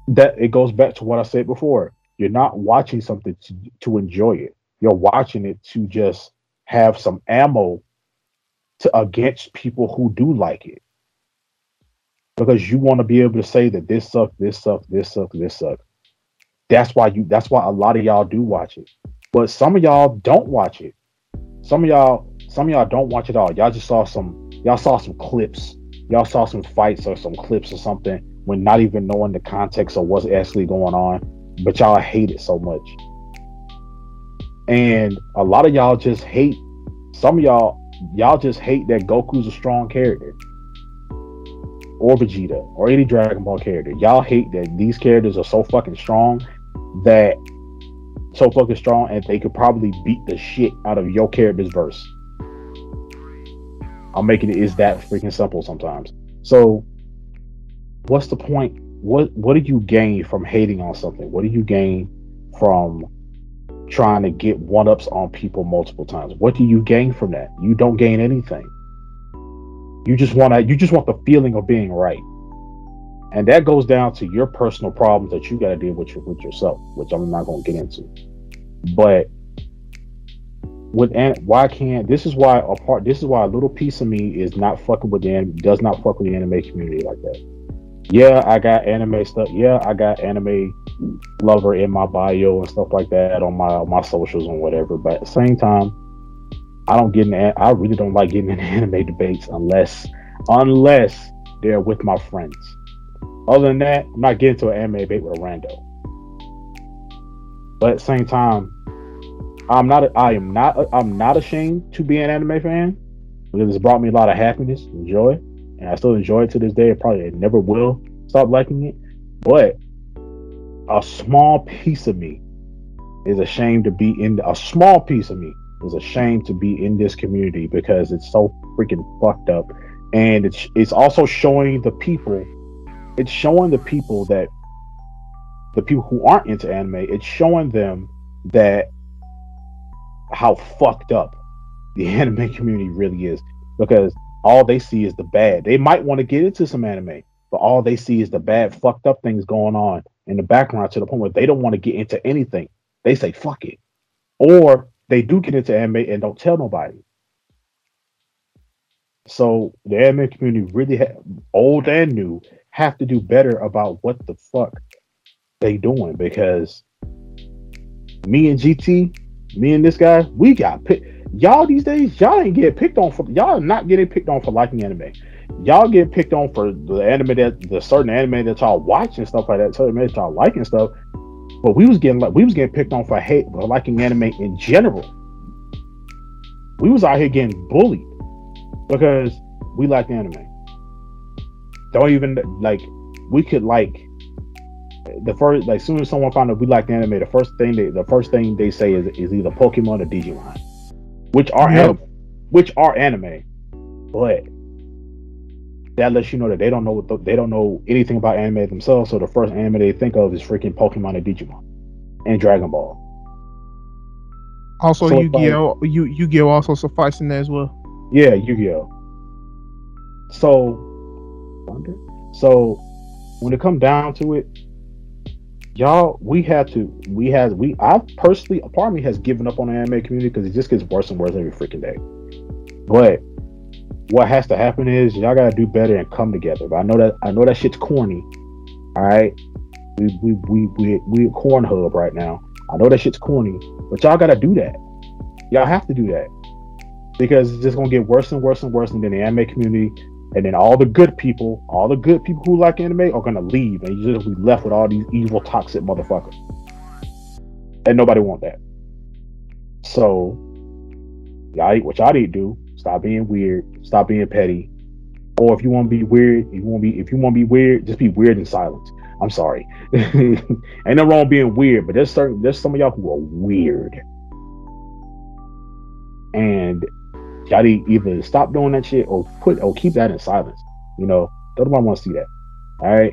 that it goes back to what I said before. You're not watching something to, to enjoy it. You're watching it to just have some ammo to against people who do like it. Because you want to be able to say that this sucks, this sucks, this sucks, this sucks. That's why you that's why a lot of y'all do watch it. But some of y'all don't watch it. Some of y'all, some of y'all don't watch it all. Y'all just saw some, y'all saw some clips. Y'all saw some fights or some clips or something when not even knowing the context of what's actually going on. But y'all hate it so much. And a lot of y'all just hate, some of y'all, y'all just hate that Goku's a strong character. Or Vegeta, or any Dragon Ball character. Y'all hate that these characters are so fucking strong that so fucking strong, and they could probably beat the shit out of your character's verse. I'm making it is that freaking simple sometimes. So, what's the point? What what do you gain from hating on something? What do you gain from trying to get one ups on people multiple times? What do you gain from that? You don't gain anything. You just want to you just want the feeling of being right. And that goes down to your personal problems that you got to deal with, your, with yourself, which I'm not going to get into. But with and why can't this is why a part this is why a little piece of me is not fucking with the anime, does not fuck with the anime community like that. Yeah, I got anime stuff. Yeah, I got anime lover in my bio and stuff like that on my my socials and whatever. But at the same time, I don't get in. I really don't like getting in anime debates unless unless they're with my friends. Other than that, I'm not getting to an anime debate with a rando. But at the same time, I'm not. I am not. I'm not ashamed to be an anime fan because it's brought me a lot of happiness and joy, and I still enjoy it to this day. Probably never will stop liking it, but a small piece of me is ashamed to be in. A small piece of me is ashamed to be in this community because it's so freaking fucked up, and it's it's also showing the people. It's showing the people that the people who aren't into anime, it's showing them that how fucked up the anime community really is because all they see is the bad. They might want to get into some anime, but all they see is the bad, fucked up things going on in the background to the point where they don't want to get into anything. They say fuck it, or they do get into anime and don't tell nobody. So the anime community really, ha- old and new, have to do better about what the fuck they doing because me and GT, me and this guy, we got picked. Y'all these days, y'all ain't get picked on for y'all not getting picked on for liking anime. Y'all get picked on for the anime that the certain anime that y'all watch and stuff like that, certain anime that y'all liking stuff. But we was getting like we was getting picked on for hate for liking anime in general. We was out here getting bullied because we like anime. Don't even like we could like the first like soon as someone found out we liked anime, the first thing they the first thing they say is is either Pokemon or Digimon, which are yep. anime, which are anime, but that lets you know that they don't know what the, they don't know anything about anime themselves. So the first anime they think of is freaking Pokemon and Digimon and Dragon Ball. Also, so Yu-Gi-Oh, like, Yu Yu-Gi-Oh also sufficing there as well. Yeah, Yu-Gi-Oh. So, so when it come down to it, y'all, we had to, we had, we, I personally, a part of me has given up on the anime community because it just gets worse and worse every freaking day. But what has to happen is y'all gotta do better and come together. But I know that, I know that shit's corny. All right, we we we we we corn hub right now. I know that shit's corny, but y'all gotta do that. Y'all have to do that because it's just gonna get worse and worse and worse, and then the anime community and then all the good people, all the good people who like anime are gonna leave, and you're just be left with all these evil, toxic motherfuckers. And nobody want that. So, y'all, what y'all need to do? Stop being weird. Stop being petty. Or if you want to be weird, if you want to be, if you want to be weird, just be weird in silence. I'm sorry. Ain't no wrong being weird, but there's certain, there's some of y'all who are weird. And y'all need either stop doing that shit or put or keep that in silence. You know, don't nobody want to see that. All right.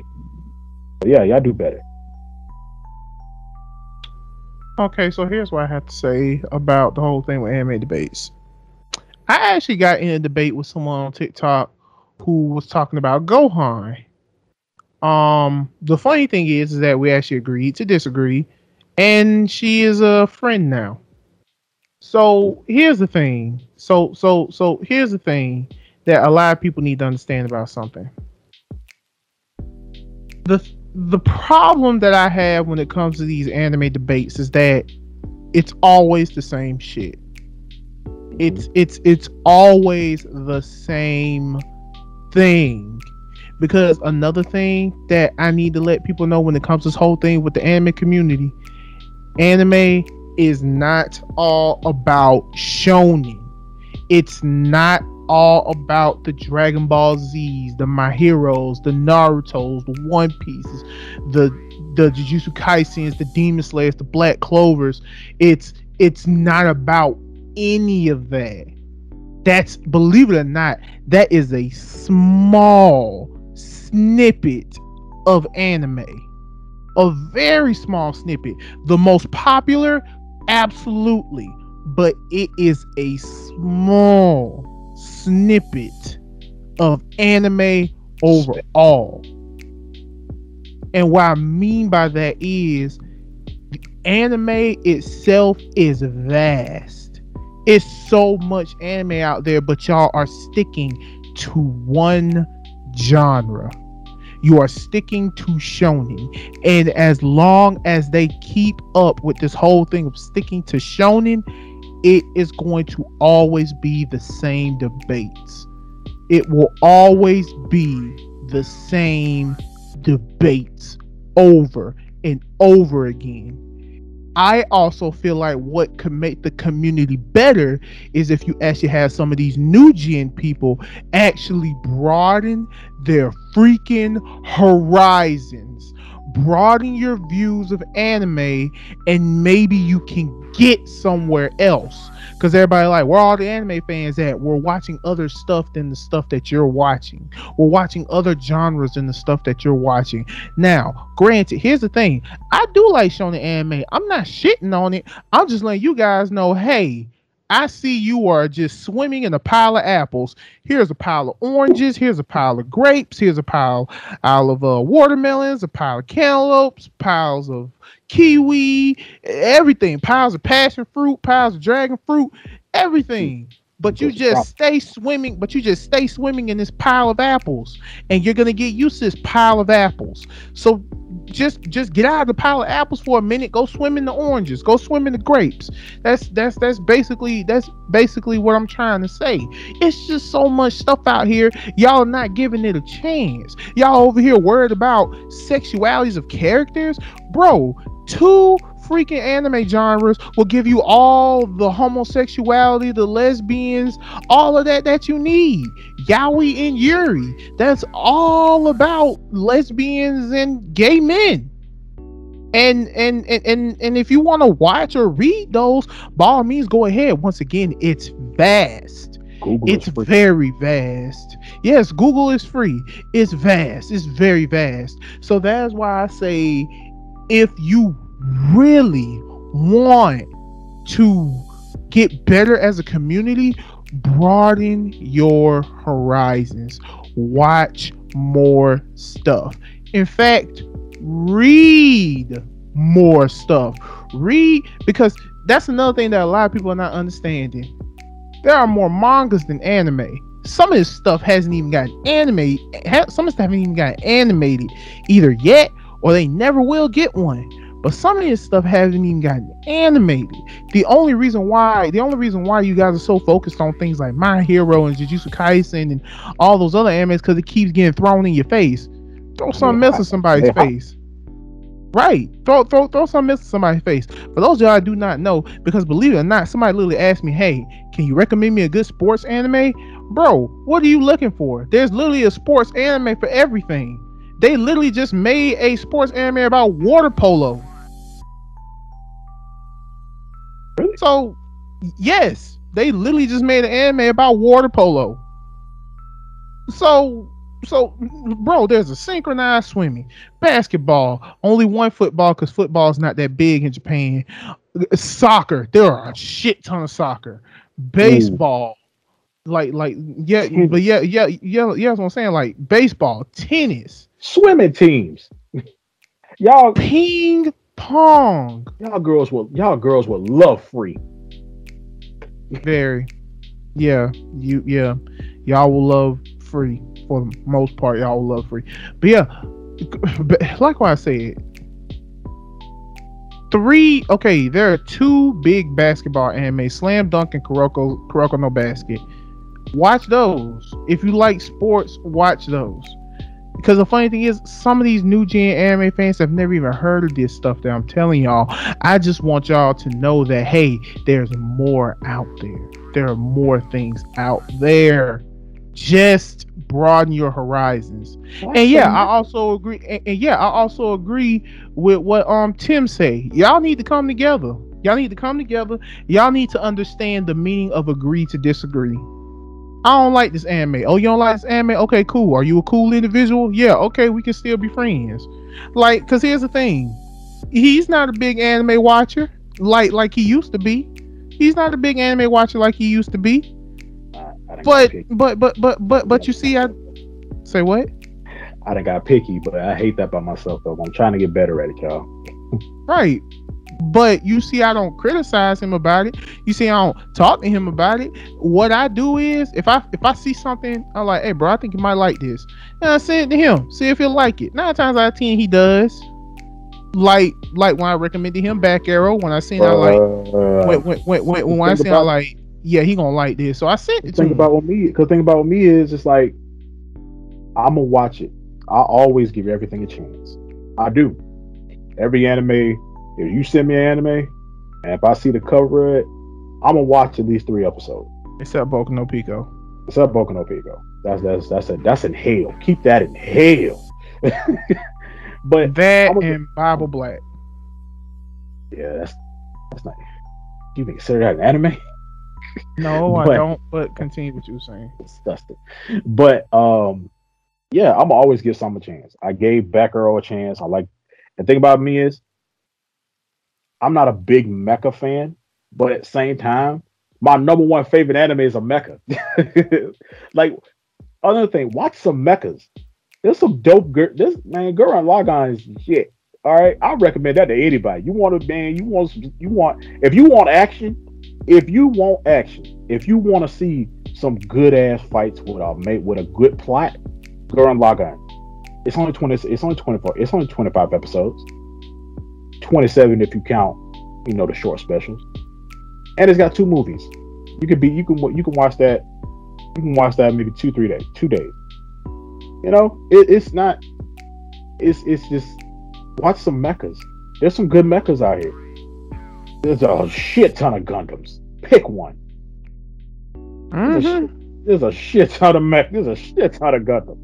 But yeah, y'all do better. Okay, so here's what I have to say about the whole thing with anime debates. I actually got in a debate with someone on TikTok who was talking about Gohan. Um, the funny thing is, is that we actually agreed to disagree, and she is a friend now. So here's the thing. So so so here's the thing that a lot of people need to understand about something. The the problem that I have when it comes to these anime debates is that it's always the same shit. It's it's it's always the same thing. Because another thing that I need to let people know when it comes to this whole thing with the anime community, anime is not all about shonen. It's not all about the Dragon Ball Z's, the My Heroes, the Naruto's, the One Pieces, the the Jujutsu Kaisens, the Demon Slayers, the Black Clovers. It's it's not about any of that. That's believe it or not, that is a small snippet of anime. A very small snippet. The most popular Absolutely. But it is a small snippet of anime overall. And what I mean by that is anime itself is vast. It's so much anime out there, but y'all are sticking to one genre. You are sticking to shonen. And as long as they keep up with this whole thing of sticking to shonen, it is going to always be the same debates. It will always be the same debates over and over again. I also feel like what could make the community better is if you actually have some of these new gen people actually broaden their freaking horizons. Broaden your views of anime, and maybe you can get somewhere else. Because everybody like, where all the anime fans at? We're watching other stuff than the stuff that you're watching. We're watching other genres than the stuff that you're watching. Now, granted, here's the thing. I do like shonen anime. I'm not shitting on it. I'm just letting you guys know, hey, I see you are just swimming in a pile of apples. Here's a pile of oranges. Here's a pile of grapes. Here's a pile, of uh, watermelons, a pile of cantaloupes, piles of kiwi, everything. Piles of passion fruit, piles of dragon fruit, everything. But you just stay swimming, but you just stay swimming in this pile of apples, and you're gonna get used to this pile of apples. So just just get out of the pile of apples for a minute. Go swim in the oranges. Go swim in the grapes. That's that's that's basically that's basically what I'm trying to say. It's just so much stuff out here. Y'all not giving it a chance. Y'all over here worried about sexualities of characters, bro. Two freaking anime genres will give you all the homosexuality, the lesbians, all of that that you need. Yaoi and Yuri. That's all about lesbians and gay men. And and and and, and if you want to watch or read those, by all means go ahead. Once again, it's vast. Google it's very vast. Yes, Google is free. It's vast. It's very vast. So that's why I say if you really want to get better as a community, broaden your horizons. Watch more stuff. In fact, read more stuff. Read because that's another thing that a lot of people are not understanding. There are more mangas than anime. Some of this stuff hasn't even gotten animated. Some of this stuff haven't even gotten animated either yet, or they never will get one. But some of this stuff hasn't even gotten animated. The only reason why, the only reason why you guys are so focused on things like My Hero and Jujutsu Kaisen and all those other animes, because it keeps getting thrown in your face. Throw some mess in somebody's face. Right. Throw throw throw some mess in somebody's face. For those y'all I do not know, because believe it or not, somebody literally asked me, Hey, can you recommend me a good sports anime? Bro, what are you looking for? There's literally a sports anime for everything. They literally just made a sports anime about water polo. Really? So, yes, they literally just made an anime about water polo. So, so, bro, there's a synchronized swimming, basketball, only one football because football is not that big in Japan. Soccer, there are a shit ton of soccer. Baseball, Ooh. like, like, yeah, but yeah, yeah, yeah, yeah. That's what I'm saying. Like baseball, tennis, swimming teams. Y'all ping pong. Y'all girls will y'all girls will love free. Very. Yeah. You yeah. Y'all will love free for the most part. Y'all will love free. But yeah, but like what I said, three okay, there are two big basketball anime, Slam Dunk and Kuroko Kuroko no Basket. Watch those. If you like sports, watch those. Because the funny thing is, some of these new gen anime fans have never even heard of this stuff that I'm telling y'all. I just want y'all to know that hey, there's more out there. There are more things out there. Just broaden your horizons. and yeah, I also agree. And, and yeah, I also agree with what um Tim say. Y'all need to come together. Y'all need to come together. Y'all need to understand the meaning of agree to disagree. I don't like this anime. Oh, you don't like this anime? Okay, cool. Are you a cool individual? Yeah, okay, we can still be friends. Like, cause here's the thing, he's not a big anime watcher like like he used to be. He's not a big anime watcher like he used to be. But but but but but but you see, I say what? I done got picky, but I hate that by myself though. I'm trying to get better at it, y'all. right. But you see, I don't criticize him about it. You see, I don't talk to him about it. What I do is, if I if I see something, I'm like, "Hey, bro, I think you might like this," and I send it to him, see if he'll like it. Nine times out of ten, he does. Like like when I recommended him Back Arrow, when I seen uh, I like when when when, when, when I seen I like, yeah, he gonna like this, so I sent it. Think about what me, cause think about what me is, it's like I'm gonna watch it. I always give everything a chance. I do. Every anime if you send me an anime, and if I see the cover of it, I'm gonna watch at least three episodes. Except Boku no Pico. Except Boku no Pico. That's that's that's a that's in hell. Keep that in hell. but that and Bible Black. Yeah, that's that's not. Do you consider that an anime? No, but, I don't. But continue what you were saying. Disgusting. But um, yeah, I'm always give some a chance. I gave Batgirl a chance. I like. The thing about me is, I'm not a big mecha fan, but at the same time, my number one favorite anime is a mecha. like another thing, watch some mechas. There's some dope. Girl, this man, Gurren Lagann is shit. All right, I recommend that to anybody. You want a man, you want you want if you want action, if you want action, if you want to see some good ass fights with a mate with a good plot, Gurren Lagann. It's only twenty. It's only twenty four. It's only twenty five episodes. Twenty seven if you count, you know, the short specials. And it's got two movies. You could be. You can. You can watch that. You can watch that maybe two, three days, two days. You know, it, it's not. It's it's just watch some mechas. There's some good mechas out here. There's a shit ton of Gundams. Pick one. There's, a, Mhm. there's a shit ton of mech. There's a shit ton of Gundam.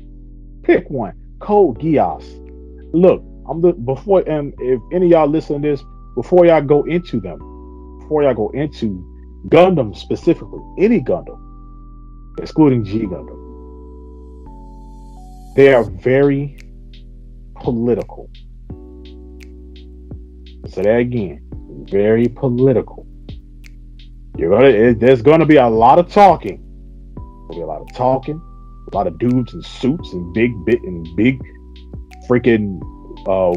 Pick one. Code Geass. Look, I'm the before and if any of y'all listen to this, before y'all go into them, before y'all go into Gundam specifically, any Gundam, excluding G Gundam, they are very political. Say that again. Very political. You're gonna. It, there's gonna be a lot of talking. There'll be a lot of talking. A lot of dudes in suits and big bit and big freaking uh,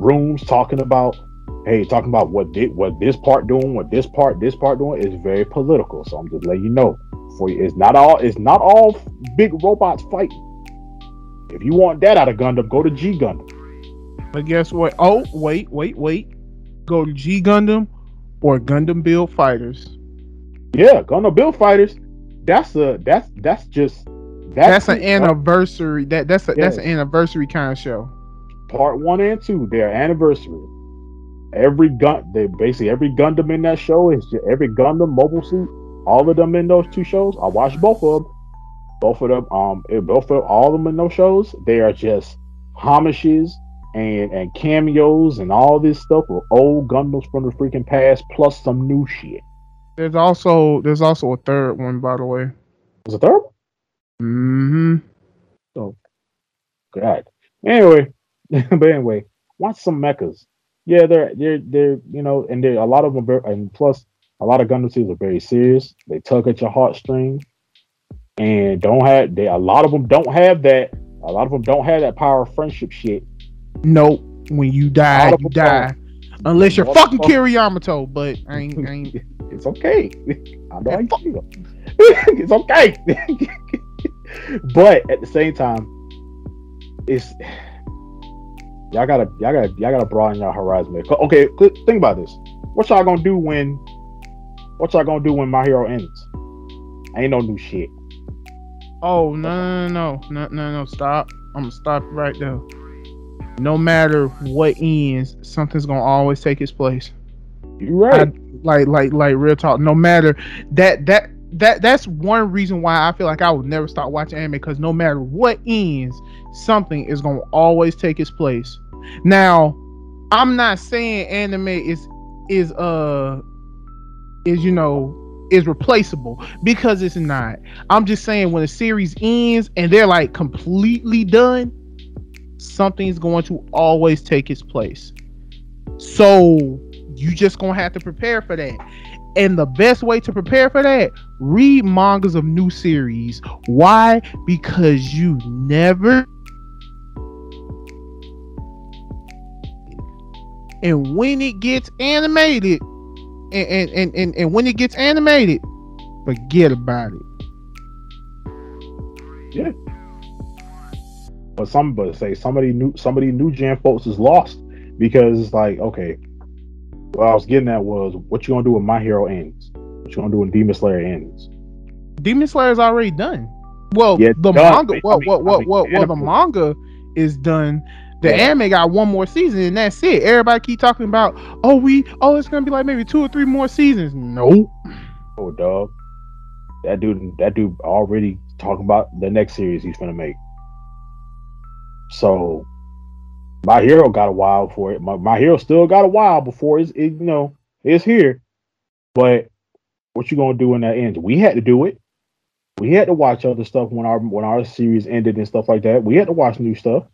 rooms talking about. Hey, talking about what did what this part doing, what this part, this part doing is very political. So I'm just letting you know. For you, it's not all. It's not all big robots fighting. If you want that out of Gundam, go to G Gundam. But guess what? Oh, wait, wait, wait. Go to G Gundam or Gundam Build Fighters. Yeah, Gundam Build Fighters. That's a that's that's just That's, an anniversary. That that's a, that's an anniversary kind of show. Part one and two, their anniversary. Every gun, they basically every Gundam in that show is just, every Gundam mobile suit. All of them in those two shows. I watched both of them. Both of them, um, eh, both of all of them in those shows. They are just homages and and cameos and all this stuff with old Gundams from the freaking past, plus some new shit. There's also there's also a third one, by the way. Was a third? Mm-hmm. So God. Anyway, but anyway, watch some mechas. Yeah, they're they're they're you know, and they're a lot of them are very, and plus a lot of Gundam series are very serious. They tug at your heartstrings, and don't have they a lot of them don't have that. A lot of them don't have that power of friendship shit. Nope. When you die, you die. Unless you're fucking of them- Kira Yamato, but I ain't, I ain't It's okay. I know how you feel. it's okay. but at the same time, it's y'all gotta y'all gotta y'all gotta broaden your horizon. Okay, think about this. What y'all gonna do when what y'all gonna do when my hero ends? Ain't no new shit. Oh no no no no no no stop! I'm gonna stop right there. No matter what ends, something's gonna always take its place. You right. Like like like real talk. No matter that that that that's one reason why I feel like I would never stop watching anime because no matter what ends, something is gonna always take its place. Now, I'm not saying anime is is uh is you know is replaceable because it's not. I'm just saying when a series ends and they're like completely done, something's going to always take its place. So you just gonna have to prepare for that. And the best way to prepare for that, read mangas of new series. Why? Because you never and when it gets animated and and, and, and, and when it gets animated, forget about it. Yeah. But some but say somebody new somebody new jam folks is lost because it's like, okay, what I was getting at was what you gonna do when my hero ends? What you gonna do when Demon Slayer ends? Demon Slayer is already done. Well, Yeah, the done. manga, I well, mean- well, I well, mean, well, well, the manga is done. The Yeah. anime got one more season, and that's it. Everybody keep talking about, oh, we, oh, it's gonna be like maybe two or three more seasons. Nope. Oh dog. That dude that dude already talking about the next series he's gonna make. So my hero got a while for it. My, my hero still got a while before it's it, you know it's here. But what you gonna do when that ends? We had to do it. We had to watch other stuff when our when our series ended and stuff like that. We had to watch new stuff.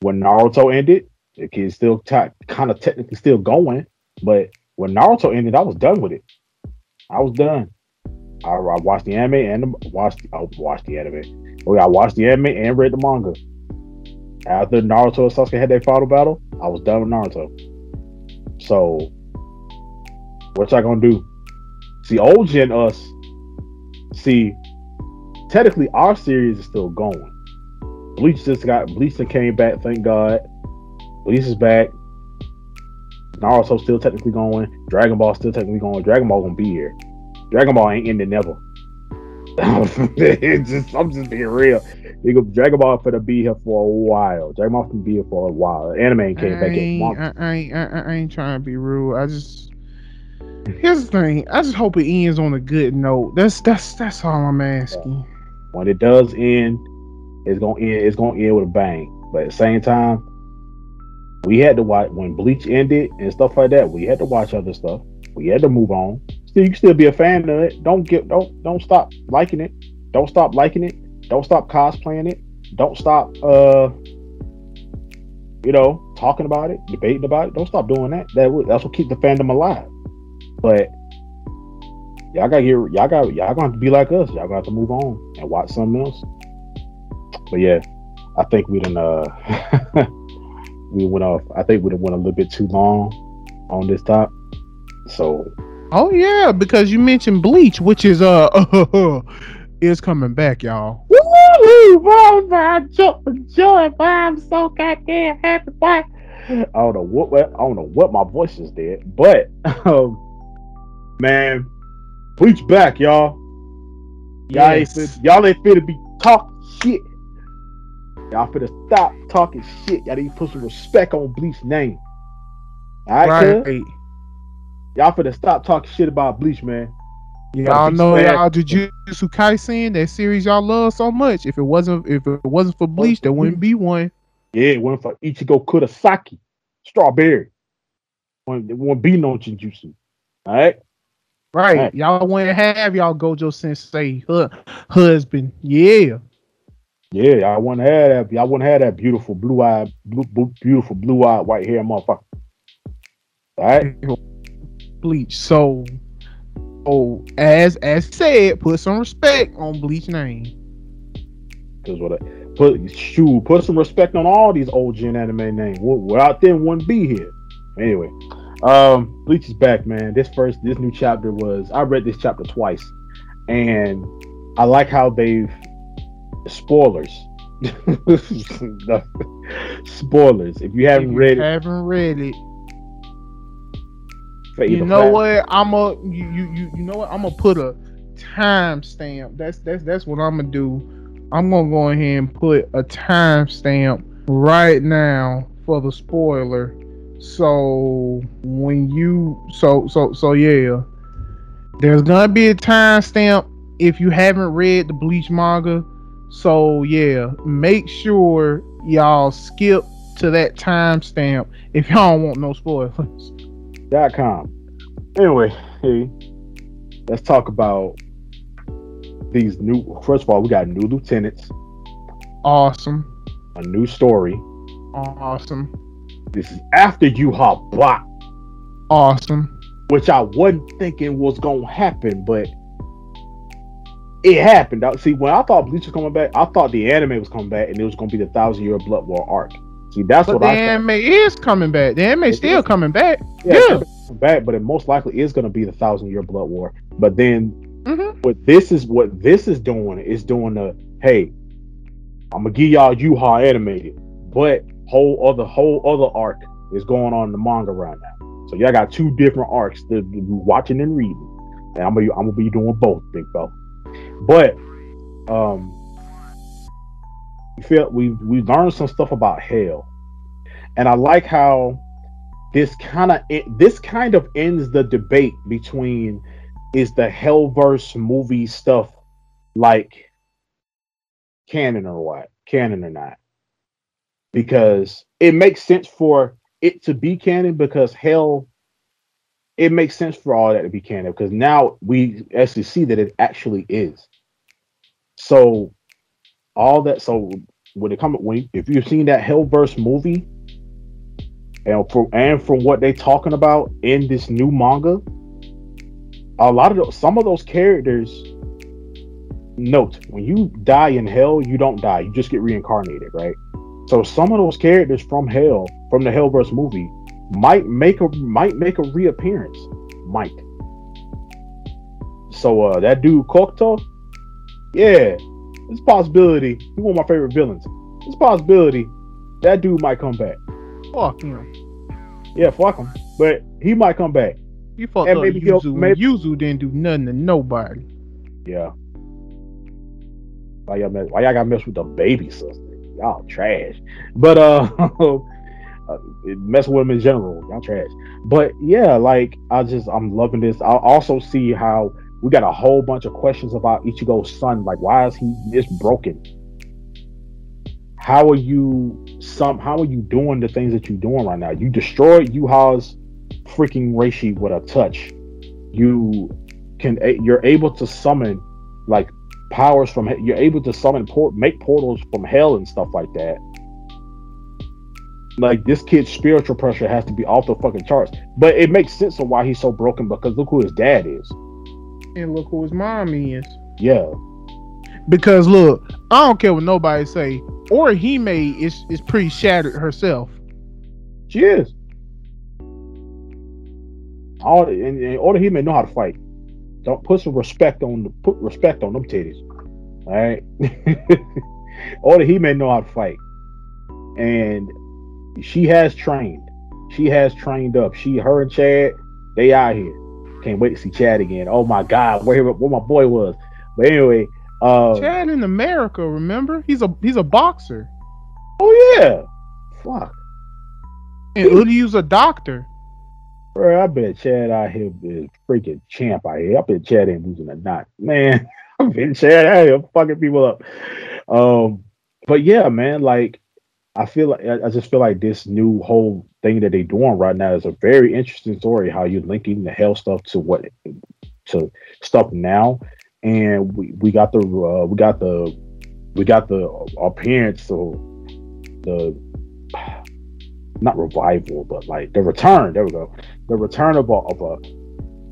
When Naruto ended, the kid's still kind of technically still going, but when Naruto ended, I was done with it. I was done. I, I watched the anime and the, watched I watched the anime. Oh yeah, I watched the anime and read the manga. After Naruto and Sasuke had their final battle, I was done with Naruto. So, what y'all gonna do? See, old gen us. See, technically, our series is still going. Bleach just got Bleach came back, thank God. Bleach is back. Naruto still technically going. Dragon Ball still technically going. Dragon Ball gonna be here. Dragon Ball ain't ending never. just, I'm just being real. Dragon Ball for to be here for a while. Dragon Ball can be here for a while. Anime came I back ain't, I, I, ain't, I, I ain't trying to be rude. I just here's the thing. I just hope it ends on a good note. That's that's that's all I'm asking. When it does end, it's gonna end. It's gonna end with a bang. But at the same time, we had to watch when Bleach ended and stuff like that. We had to watch other stuff. We had to move on. Still, you can still be a fan of it. Don't get don't don't stop liking it. Don't stop liking it. Don't stop cosplaying it. Don't stop uh you know talking about it, debating about it. Don't stop doing that. That that's what keep the fandom alive. But y'all gotta get y'all got y'all gonna have to be like us. Y'all gonna have to move on and watch something else. But yeah, I think we done uh we went off. I think we went a little bit too long on this top. So. Oh yeah, because you mentioned Bleach, which is uh is coming back, y'all. Woo! I jump for joy, boy. I'm so goddamn happy, boy. I don't know what I don't know what my voice is did, but um, man, Bleach back, y'all. Y'all yes. ain't fit, y'all ain't fit to be talking shit Y'all fit to stop talking shit. Y'all need to put some respect on Bleach name. All right, right. Y'all fit to stop talking shit about Bleach, man. Y'all know y'all Jujutsu Kaisen, that series y'all love so much. If it wasn't if it wasn't for Bleach, there wouldn't be one. Yeah, it went for Ichigo Kurosaki. Strawberry. One one be no Jujutsu. All right. Right. All right. Y'all wouldn't have y'all Gojo Sensei husband. Yeah. Yeah, y'all wouldn't have that. Y'all wouldn't have that beautiful blue eyed, blue, blue, beautiful blue eyed white hair motherfucker. All right. Bleach. So, oh, as as said, put some respect on Bleach name. Cause what I put shoot, put some respect on all these old gen anime names. Without them, wouldn't be here. Anyway, um, Bleach is back, man. This first, this new chapter was. I read this chapter twice, and I like how they've spoilers. spoilers. If you haven't if you read it, haven't read it. You know what? I'm a you you you know what? I'm gonna put a timestamp. That's that's that's what I'm gonna do. I'm gonna go ahead and put a timestamp right now for the spoiler. So when you so so so yeah, there's gonna be a timestamp if you haven't read the Bleach manga so yeah, make sure y'all skip to that timestamp if y'all don't want no spoilers. Dot com. Anyway, hey, let's talk about these new. First of all, we got new lieutenants. Awesome. A new story. Awesome. This is after Yhwach. Awesome. Which I wasn't thinking was gonna happen, but it happened. See, when I thought Bleach was coming back, I thought the anime was coming back, and it was going to be the Thousand Year Blood War arc. See, that's but what the I. Anime is coming back. The anime it still is. coming back. Yeah, yeah. back, but it most likely is going to be the Thousand Year Blood War. But then, mm-hmm. what this is what this is doing is doing the hey, I'm gonna give y'all Yuha animated, but whole other whole other arc is going on in the manga right now. So y'all got two different arcs to be watching and reading, and I'm gonna I'm gonna be doing both, big fella. But um we feel we we learned some stuff about hell. And i like how this kind of this kind of ends the debate between is the hellverse movie stuff like canon or what canon or not? Because it makes sense for it to be canon because hell it makes sense for all that to be canon because now we actually see that it actually is. So all that so when it come when if you've seen that Hellverse movie and from and from what they talking about in this new manga, a lot of those, some of those characters. Note when you die in hell, you don't die; you just get reincarnated, right? So some of those characters from hell, from the Hellverse movie, might make a might make a reappearance. Might. So uh that dude Kokuto, yeah, it's a possibility. He's one of my favorite villains. It's a possibility that dude might come back. Fuck him. Yeah, fuck him. But he might come back. You fucked and up maybe Yuzu. Maybe Yuzu didn't do nothing to nobody. Yeah. Why y'all mess, why y'all got mess with the baby sister? Y'all trash. But uh, uh mess with them in general. Y'all trash. But yeah, like I just I'm loving this. I also see how we got a whole bunch of questions about Ichigo's son. Like, why is he this broken? How are you some how are you doing the things that you're doing right now? You destroyed Yhwach's freaking Reishi with a touch. You can you're able to summon like powers from you're able to summon port make portals from hell and stuff like that. Like this kid's spiritual pressure has to be off the fucking charts. But it makes sense of why he's so broken because look who his dad is. And look who his mom is. Yeah. Because look, I don't care what nobody say. Orihime is is pretty shattered herself. She is. All and, and may know how to fight. Don't put some respect on the put respect on them titties. All right. order he may know how to fight. And she has trained. She has trained up. She, her and Chad, they out here. Can't wait to see Chad again. Oh my God, where where my boy was. But anyway, uh, Chad in America. Remember, he's a he's a boxer. Oh yeah, fuck. And Uryu's a doctor. Bro, I bet Chad out here is freaking champ out here. I bet Chad ain't losing a knot, man. I bet Chad out here fucking people up. Um, but yeah, man, like I feel like I just feel like this new whole thing that they're doing right now is a very interesting story. How you're linking the hell stuff to what to stuff now, and we, we got the uh, we got the we got the appearance of the not revival, but like the return. There we go. The return of a, of a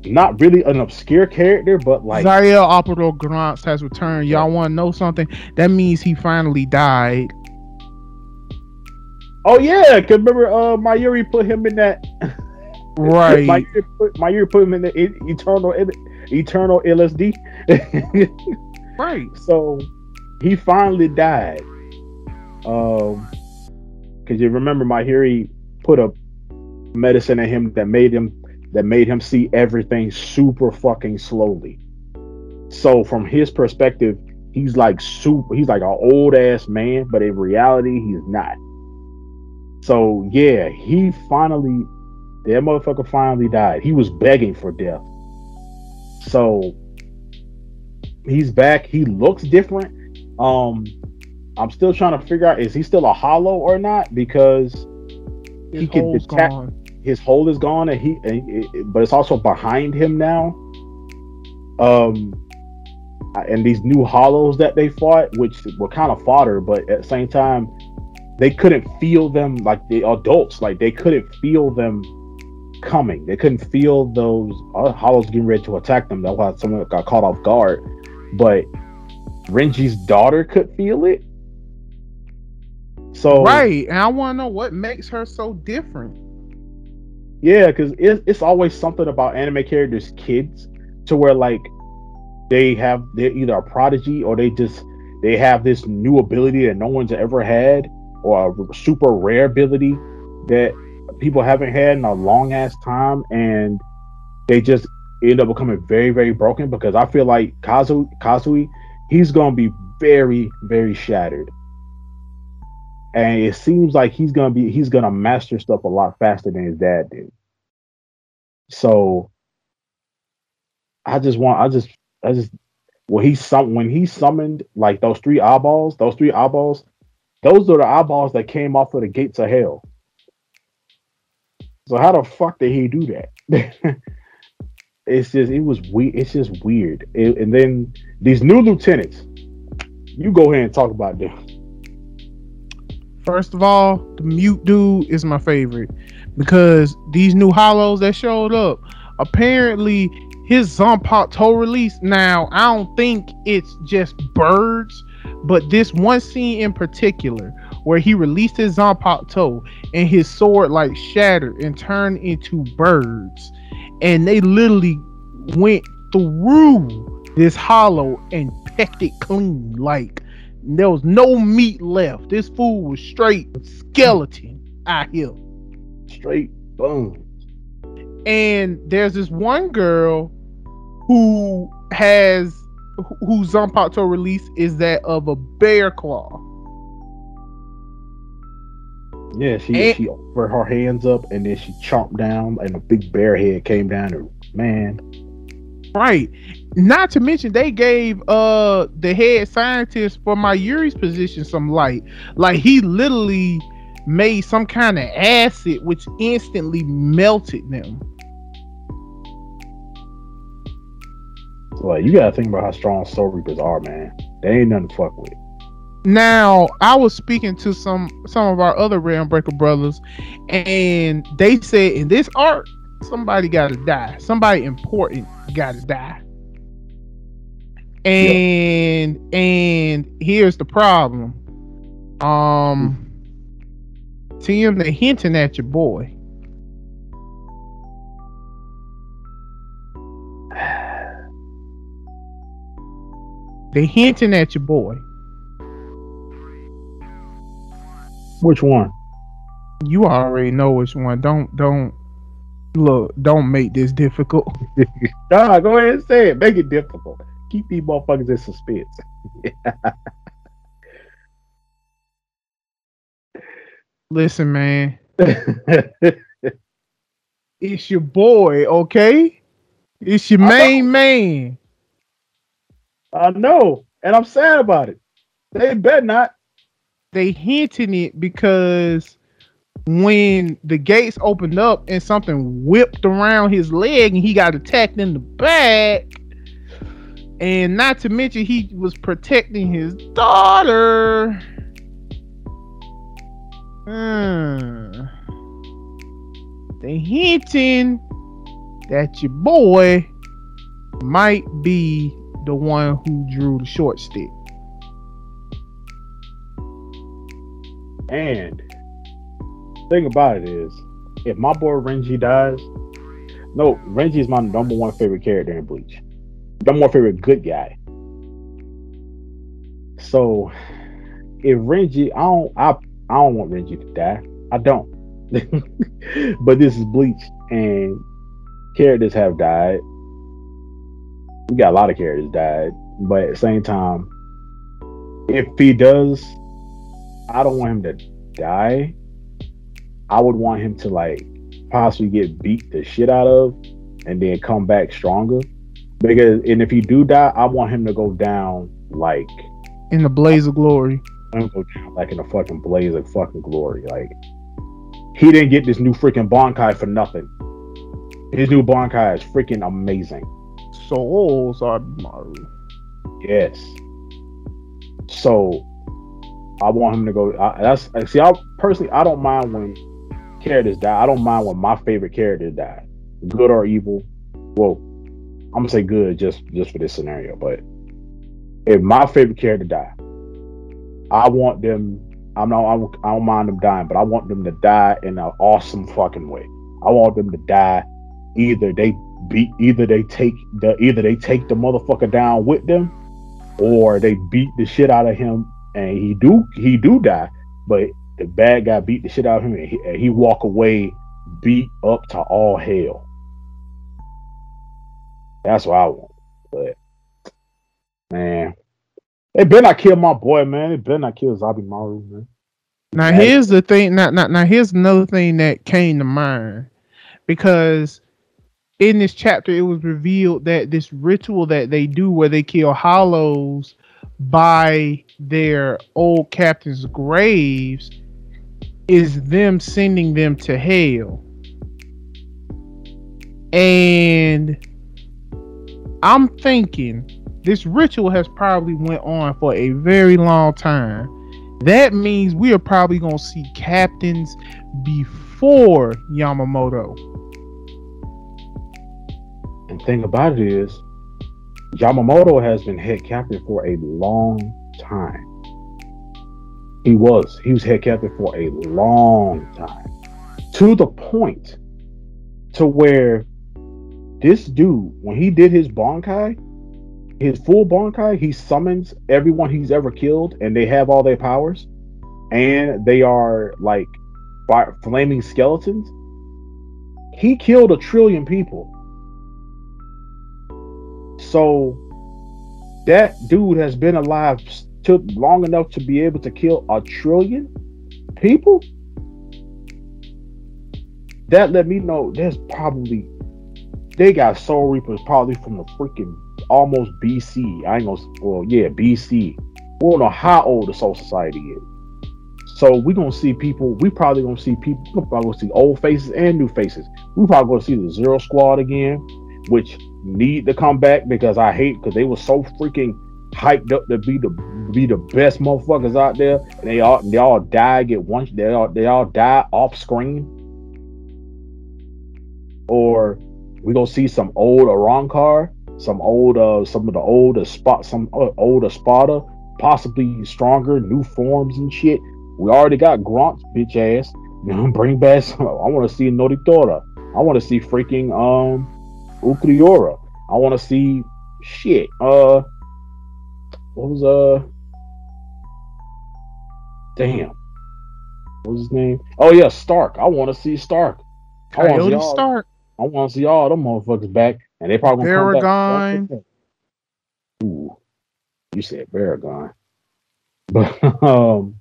not really an obscure character, but like Zariel Apatow Grants has returned. Y'all want to know something? That means he finally died. Oh yeah, cause remember uh Mayuri put him in that right. Mayuri put, Mayuri put him in the eternal eternal LSD. right. So he finally died. Um because you remember Mayuri put a medicine in him that made him that made him see everything super fucking slowly. So from his perspective, he's like super he's like an old ass man, but in reality he's not. So yeah, he finally, that motherfucker finally died. He was begging for death. So he's back. He looks different. Um, I'm still trying to figure out is he still a hollow or not because his he can detect his hole is gone and he and it, but it's also behind him now. Um, and these new hollows that they fought, which were kind of fodder, but at the same time, they couldn't feel them like the adults. Like they couldn't feel them coming. They couldn't feel those uh, hollows getting ready to attack them. That's why someone got caught off guard. But renji's daughter could feel it. So right and i want to know what makes her so different. Yeah because it, it's always something about anime characters kids to where like they have they're either a prodigy or they just they have this new ability that no one's ever had or a super rare ability that people haven't had in a long ass time and they just end up becoming very very broken because I feel like Kazu Kazui he's gonna be very very shattered. And it seems like he's gonna be he's gonna master stuff a lot faster than his dad did. So I just want I just I just when he sum when he summoned like those three eyeballs those three eyeballs those are the eyeballs that came off of the gates of hell. So how the fuck did he do that? it's just it was weird. It's just weird. It, and then these new lieutenants, you go ahead and talk about them. First of all, the mute dude is my favorite because these new hollows that showed up, apparently his Zanpakuto release. Now, I don't think it's just birds, but this one scene in particular where he released his Zanpakuto and his sword like shattered and turned into birds, and they literally went through this hollow and pecked it clean. Like there was no meat left. This food was straight skeleton out here. Straight bones. And there's this one girl who has whose Zanpakuto release is that of a bear claw. Yeah, she and, she put her hands up and then she chomped down and a big bear head came down and man. Right. Not to mention they gave uh the head scientist for Mayuri's position some light. Like he literally made some kind of acid which instantly melted them. Like you gotta think about how strong Soul Reapers are, man. They ain't nothing to fuck with. Now, I was speaking to some some of our other Realm Breaker brothers, and they said in this arc, somebody got to die. Somebody important got to die. And yep. and here's the problem. Um, Tim, they hinting at your boy. They hinting at your boy. Which one? You already know which one. Don't don't look. Don't make this difficult. nah, go ahead and say it. Make it difficult. Keep these motherfuckers in suspense. Listen, man. it's your boy, okay? It's your main man. I know, and I'm sad about it. They bet not they hinting it because when the gates opened up and something whipped around his leg and he got attacked in the back and not to mention he was protecting his daughter hmm. they hinting that your boy might be the one who drew the short stick And thing about it is, if my boy Renji dies, no, Renji is my number one favorite character in Bleach. Number one favorite good guy. So if Renji, I don't, I, I don't want Renji to die. I don't. but this is Bleach, and characters have died. We got a lot of characters died, but at the same time, if he does I don't want him to die. I would want him to like possibly get beat the shit out of and then come back stronger. Because and if he do die, I want him to go down like in the blaze of glory. Go down like in a fucking blaze of fucking glory. Like he didn't get this new freaking Bankai for nothing. His new Bankai is freaking amazing. Sōō Zabimaru. Yes. So I want him to go. I, that's see. I personally, I don't mind when characters die. I don't mind when my favorite character die, good or evil. Well, I'm gonna say good just just for this scenario. But if my favorite character die, I want them. I'm not. I don't mind them dying, but I want them to die in an awesome fucking way. I want them to die. Either they beat. Either they take the. Either they take the motherfucker down with them, or they beat the shit out of him and he do he do die, but the bad guy beat the shit out of him, and he, and he walk away beat up to all hell. That's what I want. But man, they better not kill my boy, man. They better not kill Zabimaru, man. Now here's the thing. Now, now, now here's another thing that came to mind because in this chapter it was revealed that this ritual that they do where they kill hollows by their old captain's graves is them sending them to hell. And I'm thinking this ritual has probably went on for a very long time. That means we are probably going to see captains before Yamamoto. And thing about it is, Yamamoto has been head captain for a long time. He was. He was head captain for a long time. To the point to where this dude, when he did his Bankai, his full Bankai, he summons everyone he's ever killed and they have all their powers. And they are like flaming skeletons. He killed a trillion people. So that dude has been alive took long enough to be able to kill a trillion people. That let me know there's probably they got Soul Reapers probably from the freaking almost BC. I ain't gonna well yeah BC. We don't know how old the Soul Society is. So we gonna see people. We probably gonna see people. We probably gonna see old faces and new faces. We probably gonna see the Zero Squad again, which need to come back because I hate because they were so freaking hyped up to be the be the best motherfuckers out there. And they all they all die get one they all they all die off screen. Or we gonna see some old Arrancar, some old uh some of the older spot some uh, older Espada, possibly stronger new forms and shit. We already got Granz, bitch ass. Bring back. Some, I want to see Nnoitora. I want to see freaking um Ulquiorra. I want to see shit. Uh, what was uh? Damn, what was his name? Oh yeah, Stark. I want to see Stark. I want to see all, Stark. I want to see all them motherfuckers back, and they probably gonna Baraggan. come back. Ooh, you said Baraggan, but um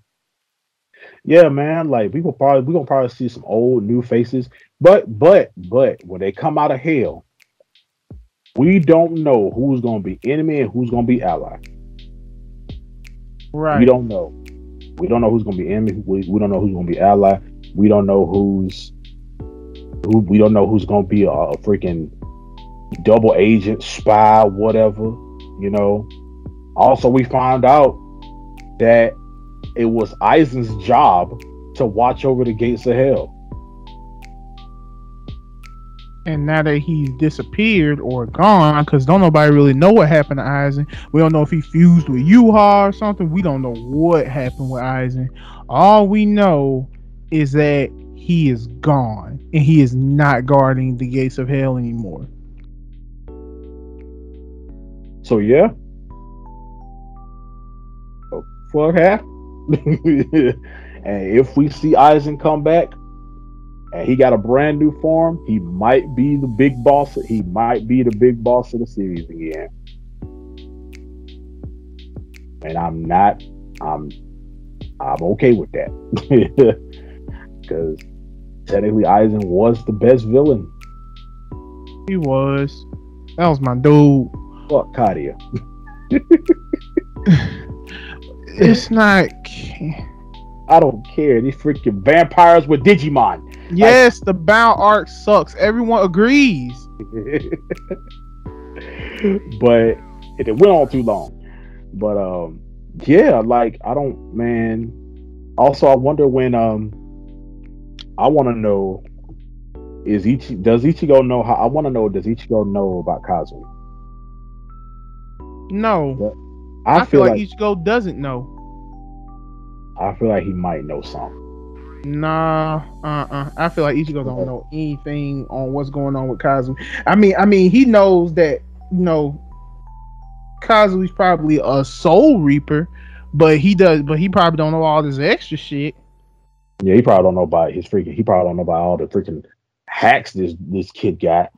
yeah, man, like we will probably we gonna probably see some old new faces, but but but when they come out of hell, we don't know who's gonna be enemy and who's gonna be ally. Right. We don't know. We don't know who's gonna be enemy. We, we don't know who's gonna be ally. We don't know who's who. We don't know who's gonna be a, a freaking double agent, spy, whatever. You know. Also, we found out that it was Aizen's job to watch over the gates of hell. And now that he's disappeared or gone, because don't nobody really know what happened to Aizen. We don't know if he fused with Yhwach or something. We don't know what happened with Aizen. All we know is that he is gone and he is not guarding the gates of hell anymore. So yeah. Fuck happened? and if we see Aizen come back and he got a brand new form, he might be the big boss. He might be the big boss of the series again. And I'm not. I'm. I'm okay with that because technically Aizen was the best villain. He was. That was my dude. Fuck Kariya. it's not. I don't care. These freaking vampires with Digimon. Yes, the Bount arc sucks. Everyone agrees. but it, went on too long. But um, yeah, like I don't, man. Also, I wonder when um, I want to know is Ichi does Ichigo know how? I want to know does Ichigo know about Kazumi? No. I, I feel, feel like, like Ichigo doesn't know. I feel like he might know something. Nah, uh, uh I feel like Ichigo don't know anything on what's going on with Kazumi. I mean, I mean, he knows that you know Kazumi's probably a Soul Reaper, but he does, but he probably don't know all this extra shit. Yeah, he probably don't know about his freaking. He probably don't know about all the freaking hacks this this kid got,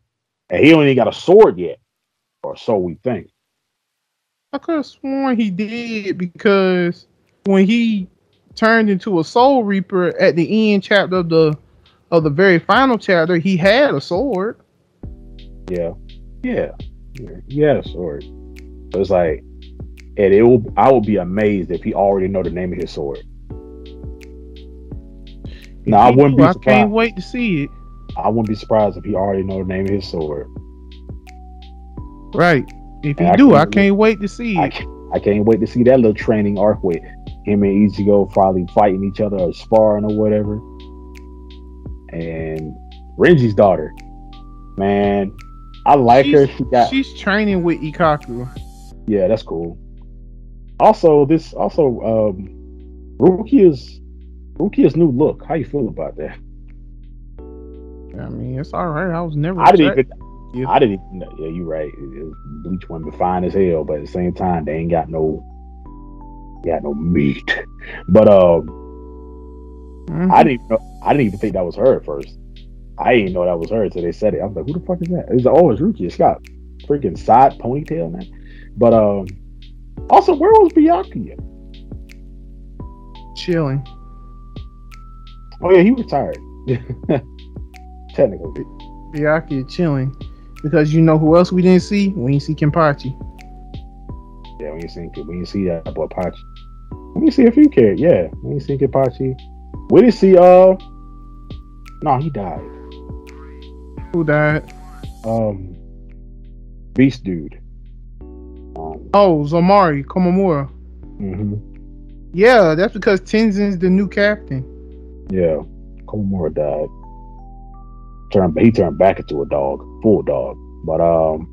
and he only got a sword yet, or so we think. I could have sworn he did because when he turned into a Soul Reaper at the end chapter of the of the very final chapter, he had a sword. Yeah, yeah, yeah he had a sword. So it's like, and it will. I would be amazed if he already know the name of his sword. No, I wouldn't be. Surprised. I can't wait to see it. I wouldn't be surprised if he already know the name of his sword. Right. If you do, I can't wait to see it. I can't, I can't wait to see that little training arc with him and Ichigo probably fighting each other or sparring or whatever. And Renji's daughter, man, I like she's, her. She got she's training with Ikkaku. yeah, that's cool. Also, this also um Rukia's Rukia's new look. How you feel about that? I mean, it's all right. I was never. I didn't even Yeah. I didn't even. Yeah, you're right. Bleach women fine as hell, but at the same time, they ain't got no, got no meat. But um, Mhm. I didn't even know, I didn't even think that was her at first. I didn't know that was her until they said it. I was like, who the fuck is that? It's like, oh, it's Rukia. It's got freaking side ponytail man. But um, also, where was Byakuya? chilling. Oh yeah, he retired. Technically, Byakuya chilling because you know who else we didn't see? We didn't see Kenpachi. yeah. When you see when you see that boy Pachi, when me see a few characters, yeah. let me see Pachi, we didn't see uh, no, he died. Who died? Um, Beast dude. Um, Oh, Zomari Komamura. mhm. Yeah, that's because Tenzin's the new captain. Yeah, Komamura died. Turned he turned back into a dog, full dog. But um,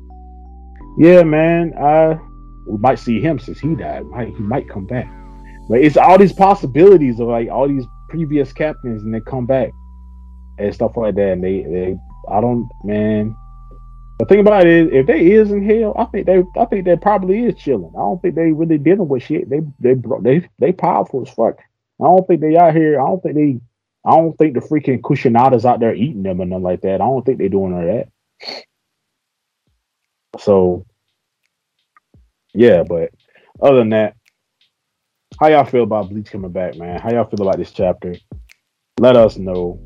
yeah, man, I we might see him since he died. Might he might come back. But it's all these possibilities of like all these previous captains and they come back and stuff like that. And they they I don't man. The thing about it is, if they is in hell, I think they, I think they probably is chilling. I don't think they really dealing with shit. They, they, they, they powerful as fuck. I don't think they out here. I don't think they. I don't think the freaking Kushinada's out there eating them and nothing like that. I don't think they're doing all that. So, yeah, but other than that, how y'all feel about Bleach coming back, man? How y'all feel about this chapter? Let us know.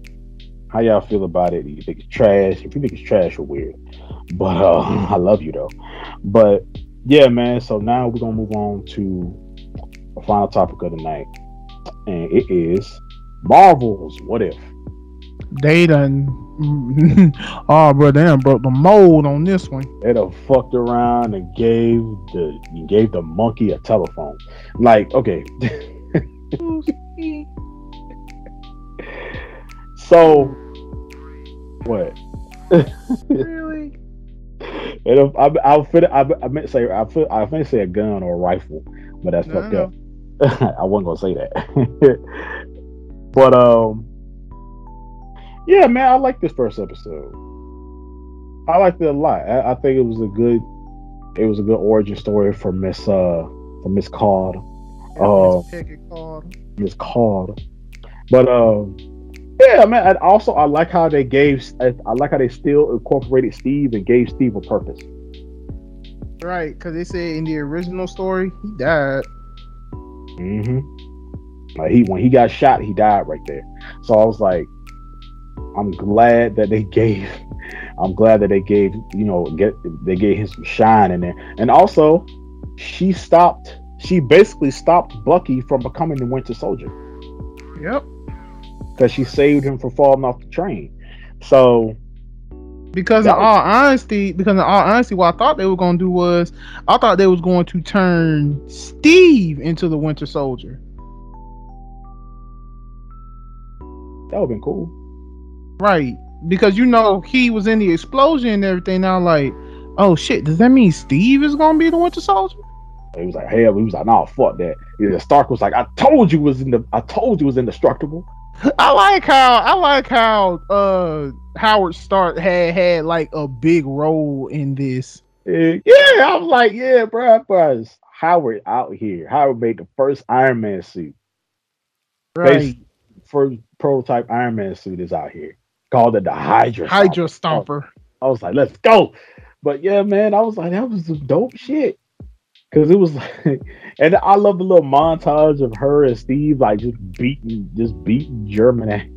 How y'all feel about it? You think it's trash? If you think it's trash, you're weird. But uh, I love you though. But yeah, man. So now we're gonna move on to the final topic of the night, and it is Marvel's What If. They done. Oh, bro, they done broke the mold on this one. They done fucked around and gave the gave the monkey a telephone. Like, okay, so what? really? If, I, I'll fit. I, I meant to say. I feel. I meant say a gun or a rifle, but that's fucked up. I wasn't gonna say that. but um, yeah, man, I like this first episode. I liked it a lot. I, I think it was a good. It was a good origin story for Miss uh for Miss Card. Oh. Peggy called. Miss Card. But um, yeah, man. And also, I like how they gave. I, I like how they still incorporated Steve and gave Steve a purpose. Right, because they said in the original story he died. Mm-hmm. Like he when he got shot, he died right there. So I was like, I'm glad that they gave. I'm glad that they gave. You know, get they gave him some shine in there, and also she stopped. She basically stopped Bucky from becoming the Winter Soldier Yep. because she saved him from falling off the train. So Because in all honesty, because in all honesty, what I thought they were gonna do was, I thought they was going to turn Steve into the Winter Soldier. that would have been cool. Right. Because you know he was in the explosion and everything. Now like, oh shit, does that mean Steve is gonna be the Winter Soldier? He was like, hell, he was like, nah, fuck that. Yeah, Stark was like, I told you was in the, I told you was indestructible. I like how I like how uh Howard Stark had had like a big role in this. Yeah, I was like, yeah, bro, bro. Howard out here. Howard made the first Iron Man suit. Right. First prototype Iron Man suit is out here. Called it the Hydra. Hydra Stomper. Stomper. I was like, let's go. But yeah, man, I was like, that was some dope shit. Cause it was like, and I love the little montage of her and Steve like just beating, just beating Germany,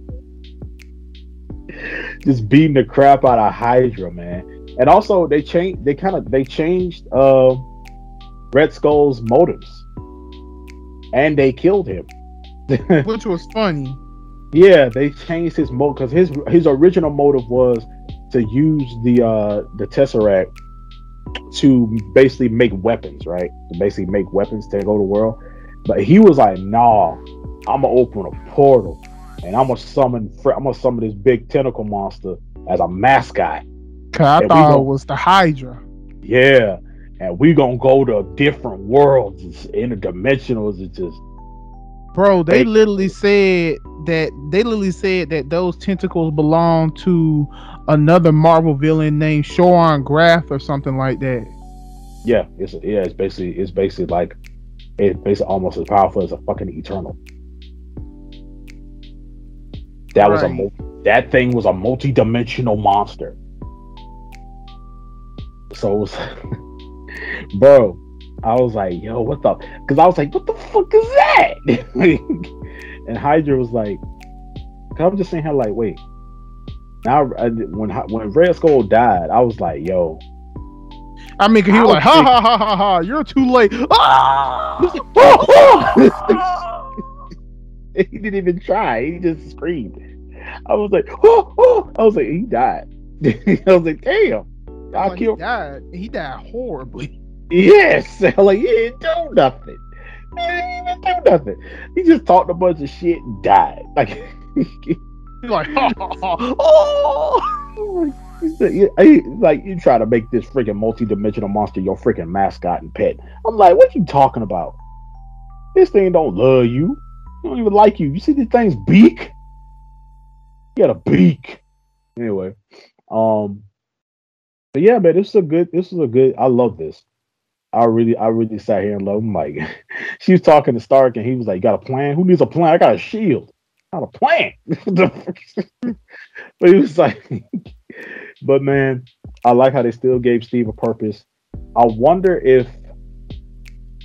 just beating the crap out of Hydra, man. And also they changed, they kind of they changed uh, Red Skull's motives, and they killed him. Which was funny. Yeah, they changed his motive because his his original motive was to use the uh the tesseract to basically make weapons, right? To basically make weapons to go to the world. But he was like, "Nah, I'm gonna open a portal and I'm gonna summon I'm gonna summon this big tentacle monster as a mascot." Cause I thought gonna, it was the Hydra. Yeah, and we gonna go to different worlds, it's interdimensionals. It's just, bro. They, literally said that they literally said that those tentacles belong to another Marvel villain named Shuma-Gorath or something like that. Yeah, it's yeah, it's basically it's basically like it's basically almost as powerful as a fucking Eternal. That right. was a that thing was a multi-dimensional monster. So it was, bro, I was like, yo, what the? Because I was like, what the fuck is that? and Hydra was like, I was just saying, her like, wait. Now, when when Red Skull died, I was like, yo. I mean, he was like, ha ha ha ha ha, you're too late. Ah! he didn't even try. He just screamed. I was like, oh, oh. I was like, he died. I was like, damn. I well, killed. He died. He died horribly. Yes. like, he didn't do nothing. He didn't even do nothing. He just talked a bunch of shit and died. Like, he's like, oh. oh. like you try to make this freaking multi-dimensional monster your freaking mascot and pet. I'm like, what you talking about? This thing don't love you. It don't even like you. You see this thing's beak? He got a beak. Anyway, um, but yeah, man, this is a good. This is a good. I love this. I really, I really sat here and loved him. Like, she was talking to Stark, and he was like, "Got a plan? Who needs a plan? I got a shield. Not a plan." but he was like, "But man, I like how they still gave Steve a purpose. I wonder if,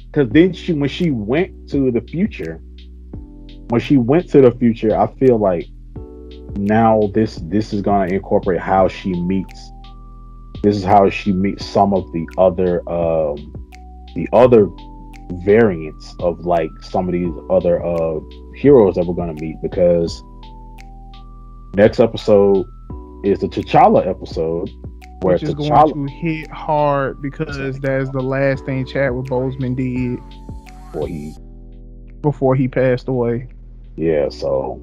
because then she, when she went to the future, when she went to the future, I feel like now this this is gonna incorporate how she meets. This is how she meets some of the other um, the other variants of like some of these other uh, heroes that we're gonna meet because next episode is the T'Challa episode where Which is T'Challa, going to hit hard because that's the last thing Chadwick Boseman did before he before he passed away. Yeah, so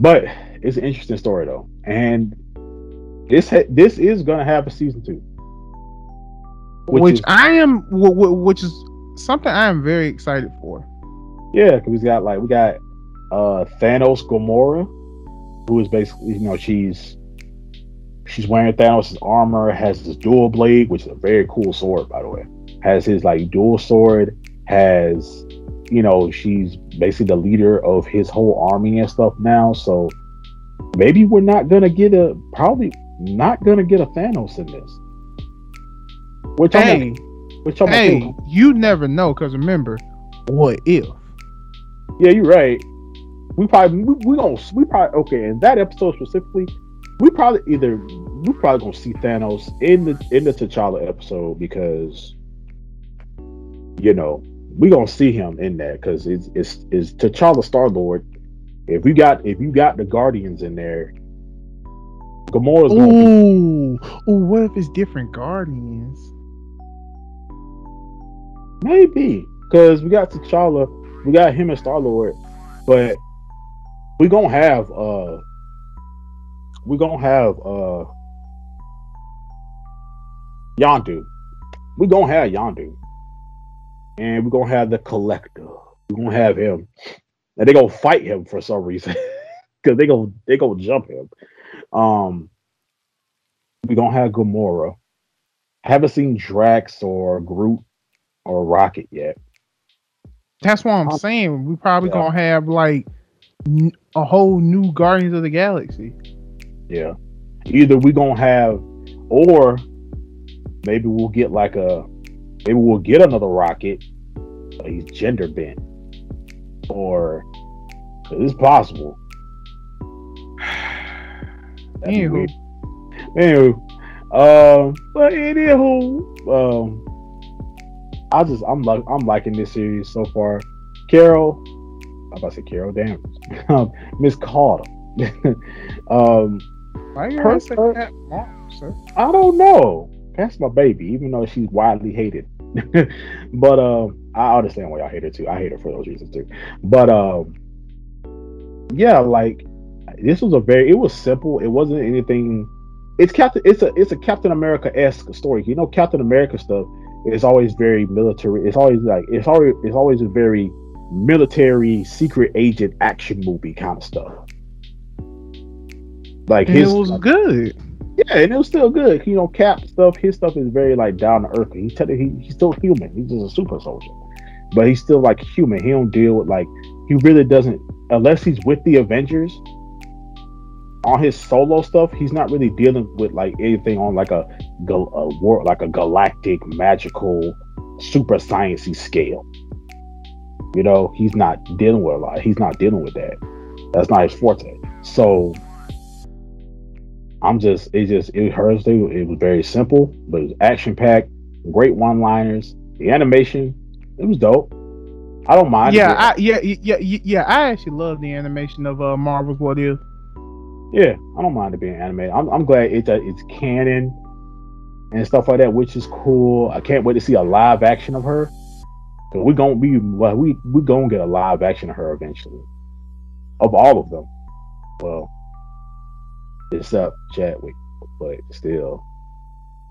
but it's an interesting story though, and this ha- this is gonna have a season two, which, which is, I am, which is something I am very excited for. Yeah, because we got like we got uh Thanos Gamora, who is basically you know she's she's wearing Thanos' armor, has this dual blade, which is a very cool sword by the way. Has his like dual sword, has you know, she's basically the leader of his whole army and stuff now. So maybe we're not gonna get a probably not gonna get a Thanos in this. Which hey, I'm which I'm hey, you never know because remember, what if? Yeah, you're right. We probably we, we gonna we probably okay in that episode specifically. We probably either we probably gonna see Thanos in the in the T'Challa episode because you know we gonna see him in there because it's it's it's T'Challa Star Lord. If you got if you got the Guardians in there, Gamora's gonna ooh, be. Ooh, what if it's different Guardians? Maybe because we got T'Challa, we got him as Star Lord, but we gonna have uh we gonna have uh Yondu. We gonna have Yondu and we're gonna have the collector. We're gonna have him, and they gonna fight him for some reason because they gonna they gonna jump him. Um, we gonna have Gamora. Haven't seen Drax or Groot or Rocket yet. That's what I'm um, saying. We probably yeah. gonna have like n- a whole new Guardians of the Galaxy. Yeah, either we gonna have, or maybe we'll get like a maybe we'll get another rocket, but he's gender bent. Or it's possible. Anywho. Anywho. Um, but anywho, um, I just I'm like I'm liking this series so far. Carol, I'm about to say Carol um, Miss Carter. um, Why you her, her, mom, sir? I don't know. That's my baby, even though she's widely hated. but um, I understand why y'all hate her too. I hate her for those reasons too. But um, yeah, like this was a very it was simple. It wasn't anything. It's Captain. It's a it's a Captain America esque story. You know, Captain America stuff is always very military. It's always like it's always it's always a very military secret agent action movie kind of stuff. Like And his it was like, good. yeah, and it was still good. You know, Cap stuff. His stuff is very like down to earth. He's he, he's still human. He's just a super soldier, but he's still like human. He don't deal with like he really doesn't unless he's with the Avengers. On his solo stuff, he's not really dealing with like anything on like a, a war like a galactic magical super sciencey scale. You know, he's not dealing with a lot. He's not dealing with that. That's not his forte. So I'm just it just it it, it was very simple, but it was action packed, great one liners. The animation, it was dope. I don't mind. Yeah. I, yeah, yeah, yeah, yeah. I actually love the animation of uh, Marvel's What If. Yeah, I don't mind it being animated. I'm, I'm glad it's uh, it's canon and stuff like that, which is cool. I can't wait to see a live action of her. Cause we're gonna be well, we we gonna get a live action of her eventually, of all of them. Well, except Chadwick, but still,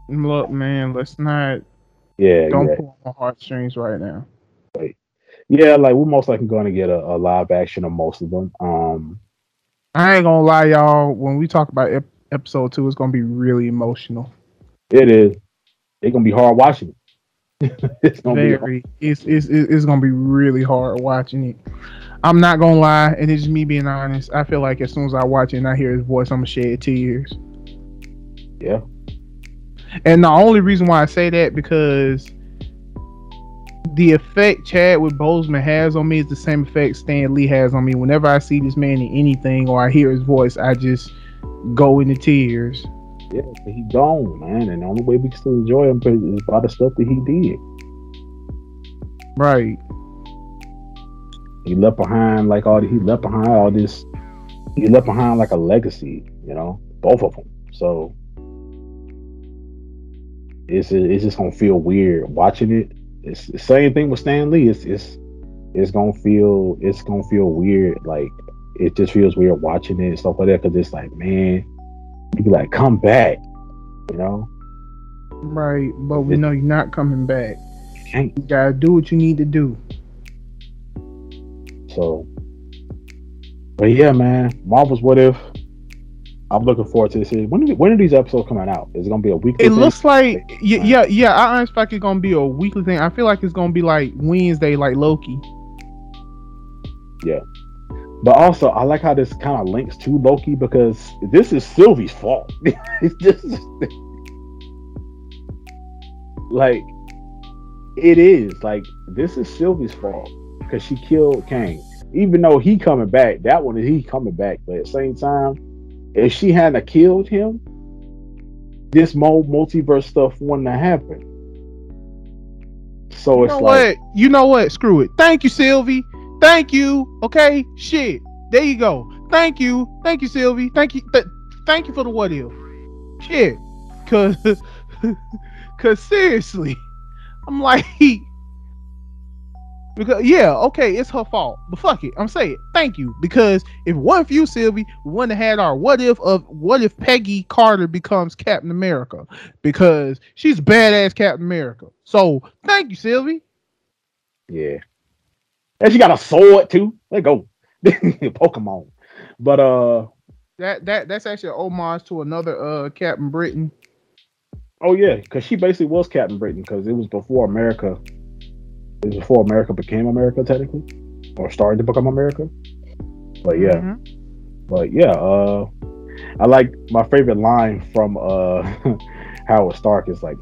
Look, man, let's not yeah, don't yeah. pull on my heartstrings right now. Yeah, like we're most likely going to get a, a live action of most of them. Um, I ain't gonna lie, y'all. When we talk about ep- episode two, it's gonna be really emotional. it is. It's gonna be hard watching it. it's gonna be. Very. It's, it's it's it's gonna be really hard watching it. I'm not gonna lie, and it's just me being honest. I feel like as soon as I watch it and I hear his voice, I'm gonna shed tears. Yeah. And the only reason why I say that because the effect Chadwick Boseman has on me is the same effect Stan Lee has on me. Whenever I see this man in anything or I hear his voice, I just go into tears. Yeah, he gone, man, and the only way we can still enjoy him is by the stuff that he did. Right. He left behind like all. He left behind all this. He left behind like a legacy, you know, both of them. So it's it's just gonna feel weird watching it. It's the same thing with Stan Lee. It's it's it's gonna feel it's gonna feel weird. Like it just feels weird watching it and stuff like that because it's like, man, you be like, come back, you know. Right. But we know you're not coming back. You can't. You gotta do what you need to do. So, but yeah, man, Marvel's What If. I'm looking forward to this. When when are these episodes coming out? Is it gonna be a weekly? It thing? looks like yeah, yeah, yeah. I expect it's gonna be a weekly thing. I feel like it's gonna be like Wednesday, like Loki. Yeah, but also, I like how this kind of links to Loki because this is Sylvie's fault. it's just like it is like this is Sylvie's fault because she killed Kang. Even though he coming back, that one is he coming back. But at the same time, if she hadn't killed him, this multiverse stuff wouldn't have happened. So You it's like what? You know what? Screw it. Thank you, Sylvie. Thank you. Okay. Shit. There you go. Thank you. Thank you, Sylvie. Thank you. Th- thank you for the what if. Shit. Cause, cause seriously, I'm like, because yeah, okay, it's her fault, but fuck it. I'm saying thank you because if wasn't for you, Sylvie, we wouldn't have had our what if of what if Peggy Carter becomes Captain America because she's badass Captain America. So thank you, Sylvie. Yeah. And she got a sword too. Let go. Pokemon. But uh That that that's actually an homage to another uh Captain Britain. oh yeah, because she basically was Captain Britain because it was before America. It was before America became America technically. Or started to become America. But yeah. Mhm. But yeah, uh I like my favorite line from uh Howard Stark is like,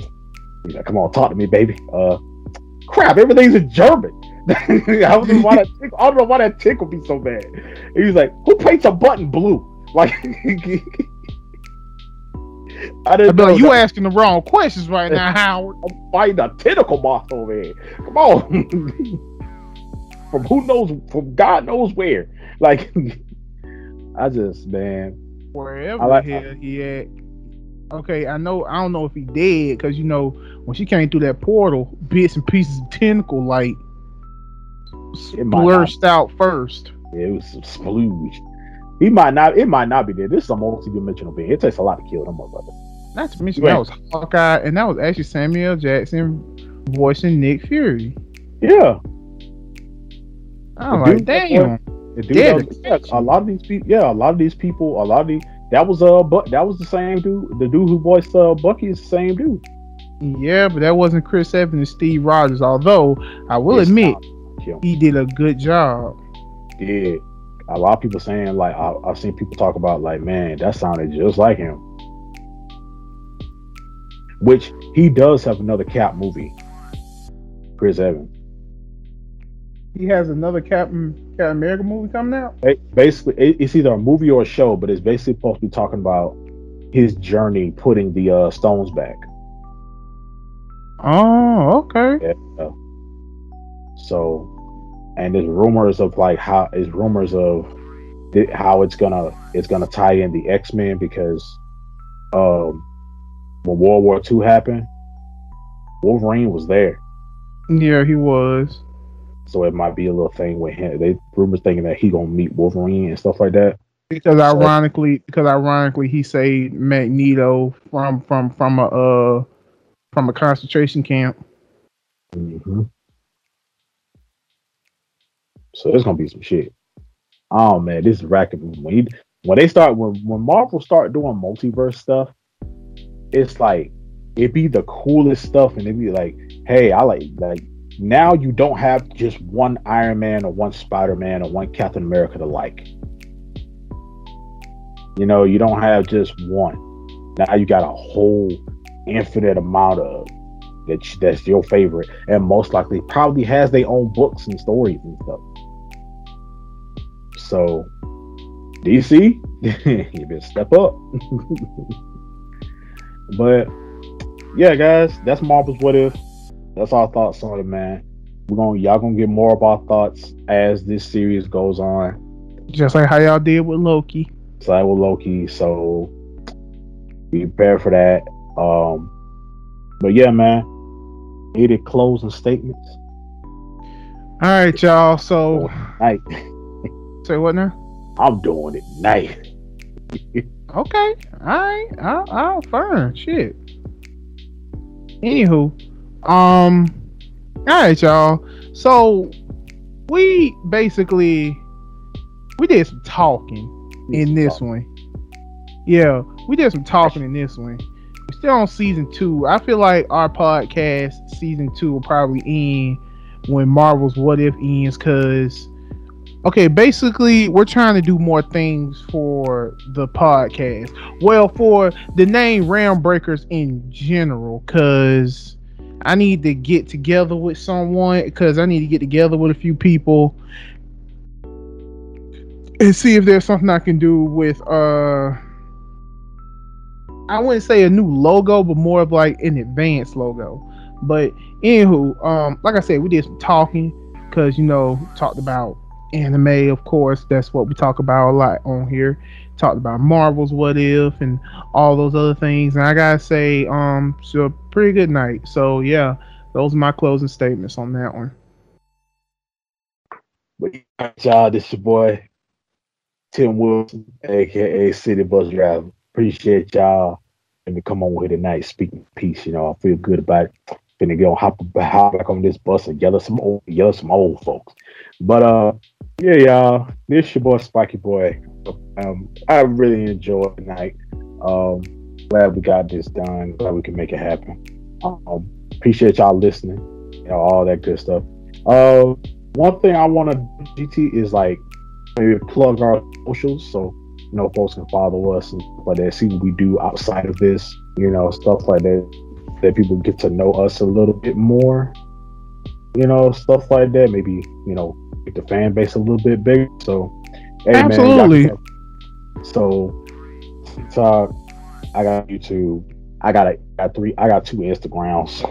he's like, come on, talk to me, baby. Uh crap, everything's in German. I don't know why that tick- I don't know why that tickled me so bad. He was like, "Who paints a button blue?" Like, I didn't know you that. asking the wrong questions right now, Howard. I'm fighting a tentacle monster over here. Come on, from who knows, from God knows where. Like, I just man, Wherever I like- the hell he at. Okay, I know. I don't know if he dead because you know when she came through that portal, bits and pieces of tentacle like splurged out first. it was some splooge. He might not. It might not be there. This is a multi-dimensional being. It takes a lot to kill them motherfuckers. Not to mention that was Hawkeye, and that was actually Samuel Jackson voicing Nick Fury. Yeah. I'm like, damn. Dude, yeah, a lot of these people, yeah, a lot of these people, a lot of these, that was uh, but that was the same dude. The dude who voiced uh Bucky is the same dude. Yeah, but that wasn't Chris Evans and Steve Rogers. Although I will it's admit, he did a good job. Yeah, a lot of people saying like I, I've seen people talk about like, man, that sounded just like him. Which he does have another Cap movie, Chris Evans. He has another Captain Captain America movie coming out. Basically, it's either a movie or a show, but it's basically supposed to be talking about his journey putting the uh, stones back. Oh, okay. Yeah. So, and there's rumors of like how is rumors of how it's gonna it's gonna tie in the X Men because um when World War II happened, Wolverine was there. Yeah, he was. So it might be a little thing with him. They rumors thinking that he gonna meet Wolverine and stuff like that. Because ironically, because ironically, he saved Magneto from from from a uh from a concentration camp. Mm-hmm. So there's gonna be some shit. Oh man, this is racking. When you, when they start when when Marvel start doing multiverse stuff, it's like it be the coolest stuff, and it be like, hey, I like like now you don't have just one Iron Man or one Spider Man or one Captain America to like. You know, you don't have just one. Now you got a whole infinite amount of that that's your favorite, and most likely probably has their own books and stories and stuff. So, DC, you better step up. but yeah, guys, that's Marvel's What If. That's our thoughts on it, man. We're gonna y'all gonna get more of our thoughts as this series goes on. Just like how y'all did with Loki. Just like with Loki. So be prepared for that. Um, but yeah, man. Any closing statements? All right, y'all. So night. say what now? I'm doing it night. okay. All right. I'll, I'll fine. Shit. Anywho, um, all right, y'all. So we basically we did some talking in this one. Yeah, we did some talking in this one. We're still on season two. I feel like our podcast season two will probably end when Marvel's What If ends, because okay, basically we're trying to do more things for the podcast. Well, for the name Realm Breakers in general, because I need to get together with someone because I need to get together with a few people and see if there's something I can do with uh I wouldn't say a new logo, but more of like an advanced logo. But anywho, um, like I said, we did some talking because you know talked about anime, of course. That's what we talk about a lot on here. Talked about Marvel's What If and all those other things. And I gotta say, um, so a pretty good night. So yeah, those are my closing statements on that one. But y'all, this is your boy Tim Wilson, aka City Bus Driver appreciate y'all. Let me come on here tonight, speaking peace. You know, I feel good about it. Finna go hop, hop back on this bus and yell at some old, yell at some old folks. But uh, yeah, y'all, this your boy Spikeyboy. Um, I really enjoyed tonight. Um, glad we got this done. Glad we can make it happen. Um, appreciate y'all listening. You know, all that good stuff. Uh, one thing I want to GT is like maybe plug our socials. So you know, folks can follow us and like that, see what we do outside of this, you know, stuff like that, that people get to know us a little bit more, you know, stuff like that. Maybe, you know, the fan base a little bit bigger. So, hey, Absolutely. Man, so, TikTok, I got YouTube, I got a, got three, I got two Instagrams.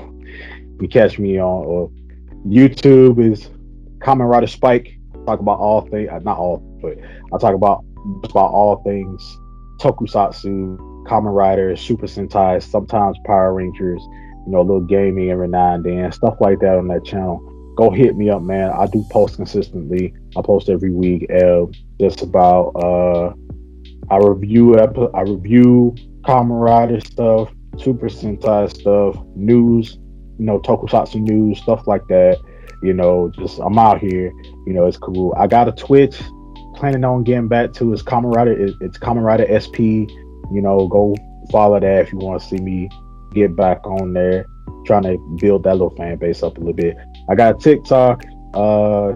you catch me on uh, YouTube is Kamen Rider Spike. Talk about all things, uh, not all, but I talk about about all things tokusatsu, Kamen Riders, Super Sentai, sometimes Power Rangers, you know, a little gaming every now and then, stuff like that on that channel. Go hit me up, man. I do post consistently. I post every week. Uh, just about uh, I review I review Rider stuff, Super Sentai stuff, news, you know, Tokusatsu news, stuff like that. You know, just I'm out here. You know, it's cool. I got a Twitch. Planning on getting back to his Rider. It's Rider SP. You know, go follow that if you want to see me get back on there. Trying to build that little fan base up a little bit. I got TikTok, uh,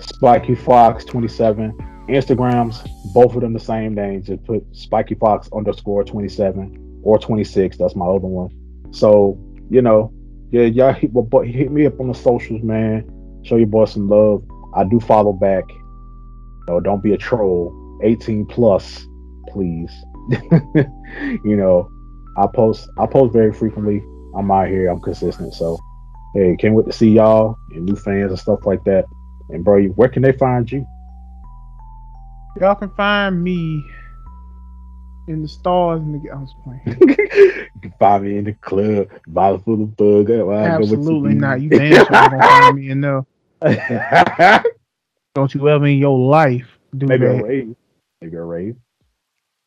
Spiky Fox 27, Instagrams, both of them the same name. Just put Spiky Fox underscore 27 or 26. That's my other one. So, you know, yeah, y'all hit, hit me up on the socials, man. Show your boy some love. I do follow back. No, don't be a troll. 18 plus, please. you know, I post I post very frequently. I'm out here. I'm consistent. So, hey, can't wait to see y'all and new fans and stuff like that. And bro, where can they find you? Y'all can find me in the stars in the I was playing. you can find me in the club, bottle full of bug. Absolutely not. You damn sure gonna find me in there. Don't you ever in your life do Maybe that. a rave. Maybe a rave.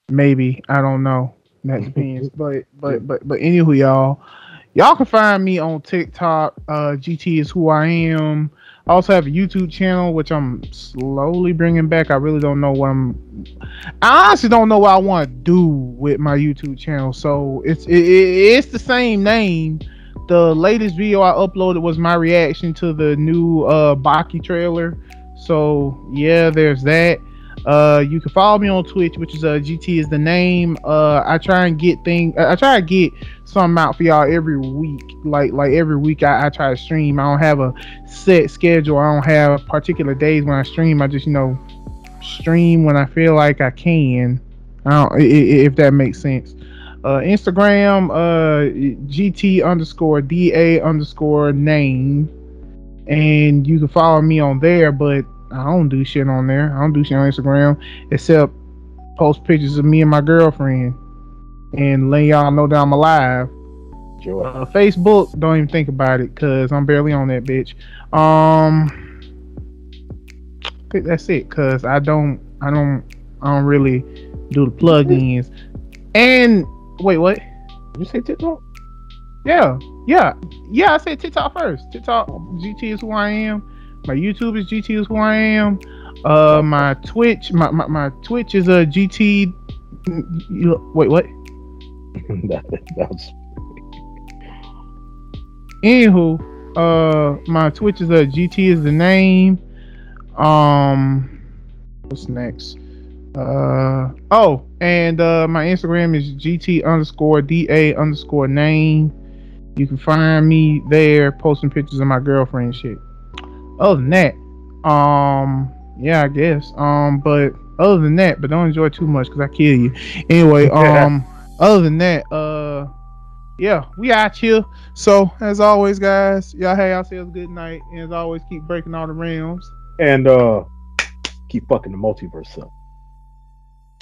Maybe I don't know. That depends. but but but but anywho, y'all, y'all can find me on TikTok. Uh, GT is who I am. I also have a YouTube channel, which I'm slowly bringing back. I really don't know what I'm. I honestly don't know what I want to do with my YouTube channel. So it's it, it's the same name. The latest video I uploaded was my reaction to the new uh Baki trailer. So yeah, there's that. Uh, you can follow me on Twitch, which is uh GT is the name. Uh, I try and get thing. I try to get something out for y'all every week. Like like every week, I, I try to stream. I don't have a set schedule. I don't have particular days when I stream. I just you know stream when I feel like I can. I don't if that makes sense. Uh, Instagram, uh, GT underscore DA underscore name, and you can follow me on there. But I don't do shit on there. I don't do shit on Instagram except post pictures of me and my girlfriend and let y'all know that I'm alive. Sure. Uh, Facebook, don't even think about it because I'm barely on that bitch. Um, I think that's it because I don't, I don't, I don't really do the plugins. And wait, what? Did you say TikTok? Yeah, yeah, yeah. I said TikTok first. TikTok, GT is who I am. My YouTube is GT is who I am. Uh, my Twitch, my, my, my Twitch is a GT. Wait, what? that, that's. Anywho, uh, my Twitch is a GT is the name. Um, what's next? Uh oh, and uh, my Instagram is GT underscore DA underscore name. You can find me there posting pictures of my girlfriend shit other than that, um, yeah, I guess. Um, but other than that, but don't enjoy too much because I kill you. Anyway, um, other than that, uh, yeah, we out here. So as always, guys, y'all have yourselves a good night, and as always, keep breaking all the realms and uh, keep fucking the multiverse up.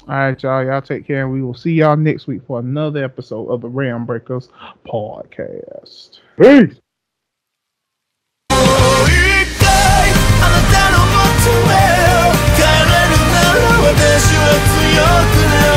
All right, y'all. Y'all take care, and we will see y'all next week for another episode of the Realm Breakers podcast. Peace. 帰れるなら私は強くなる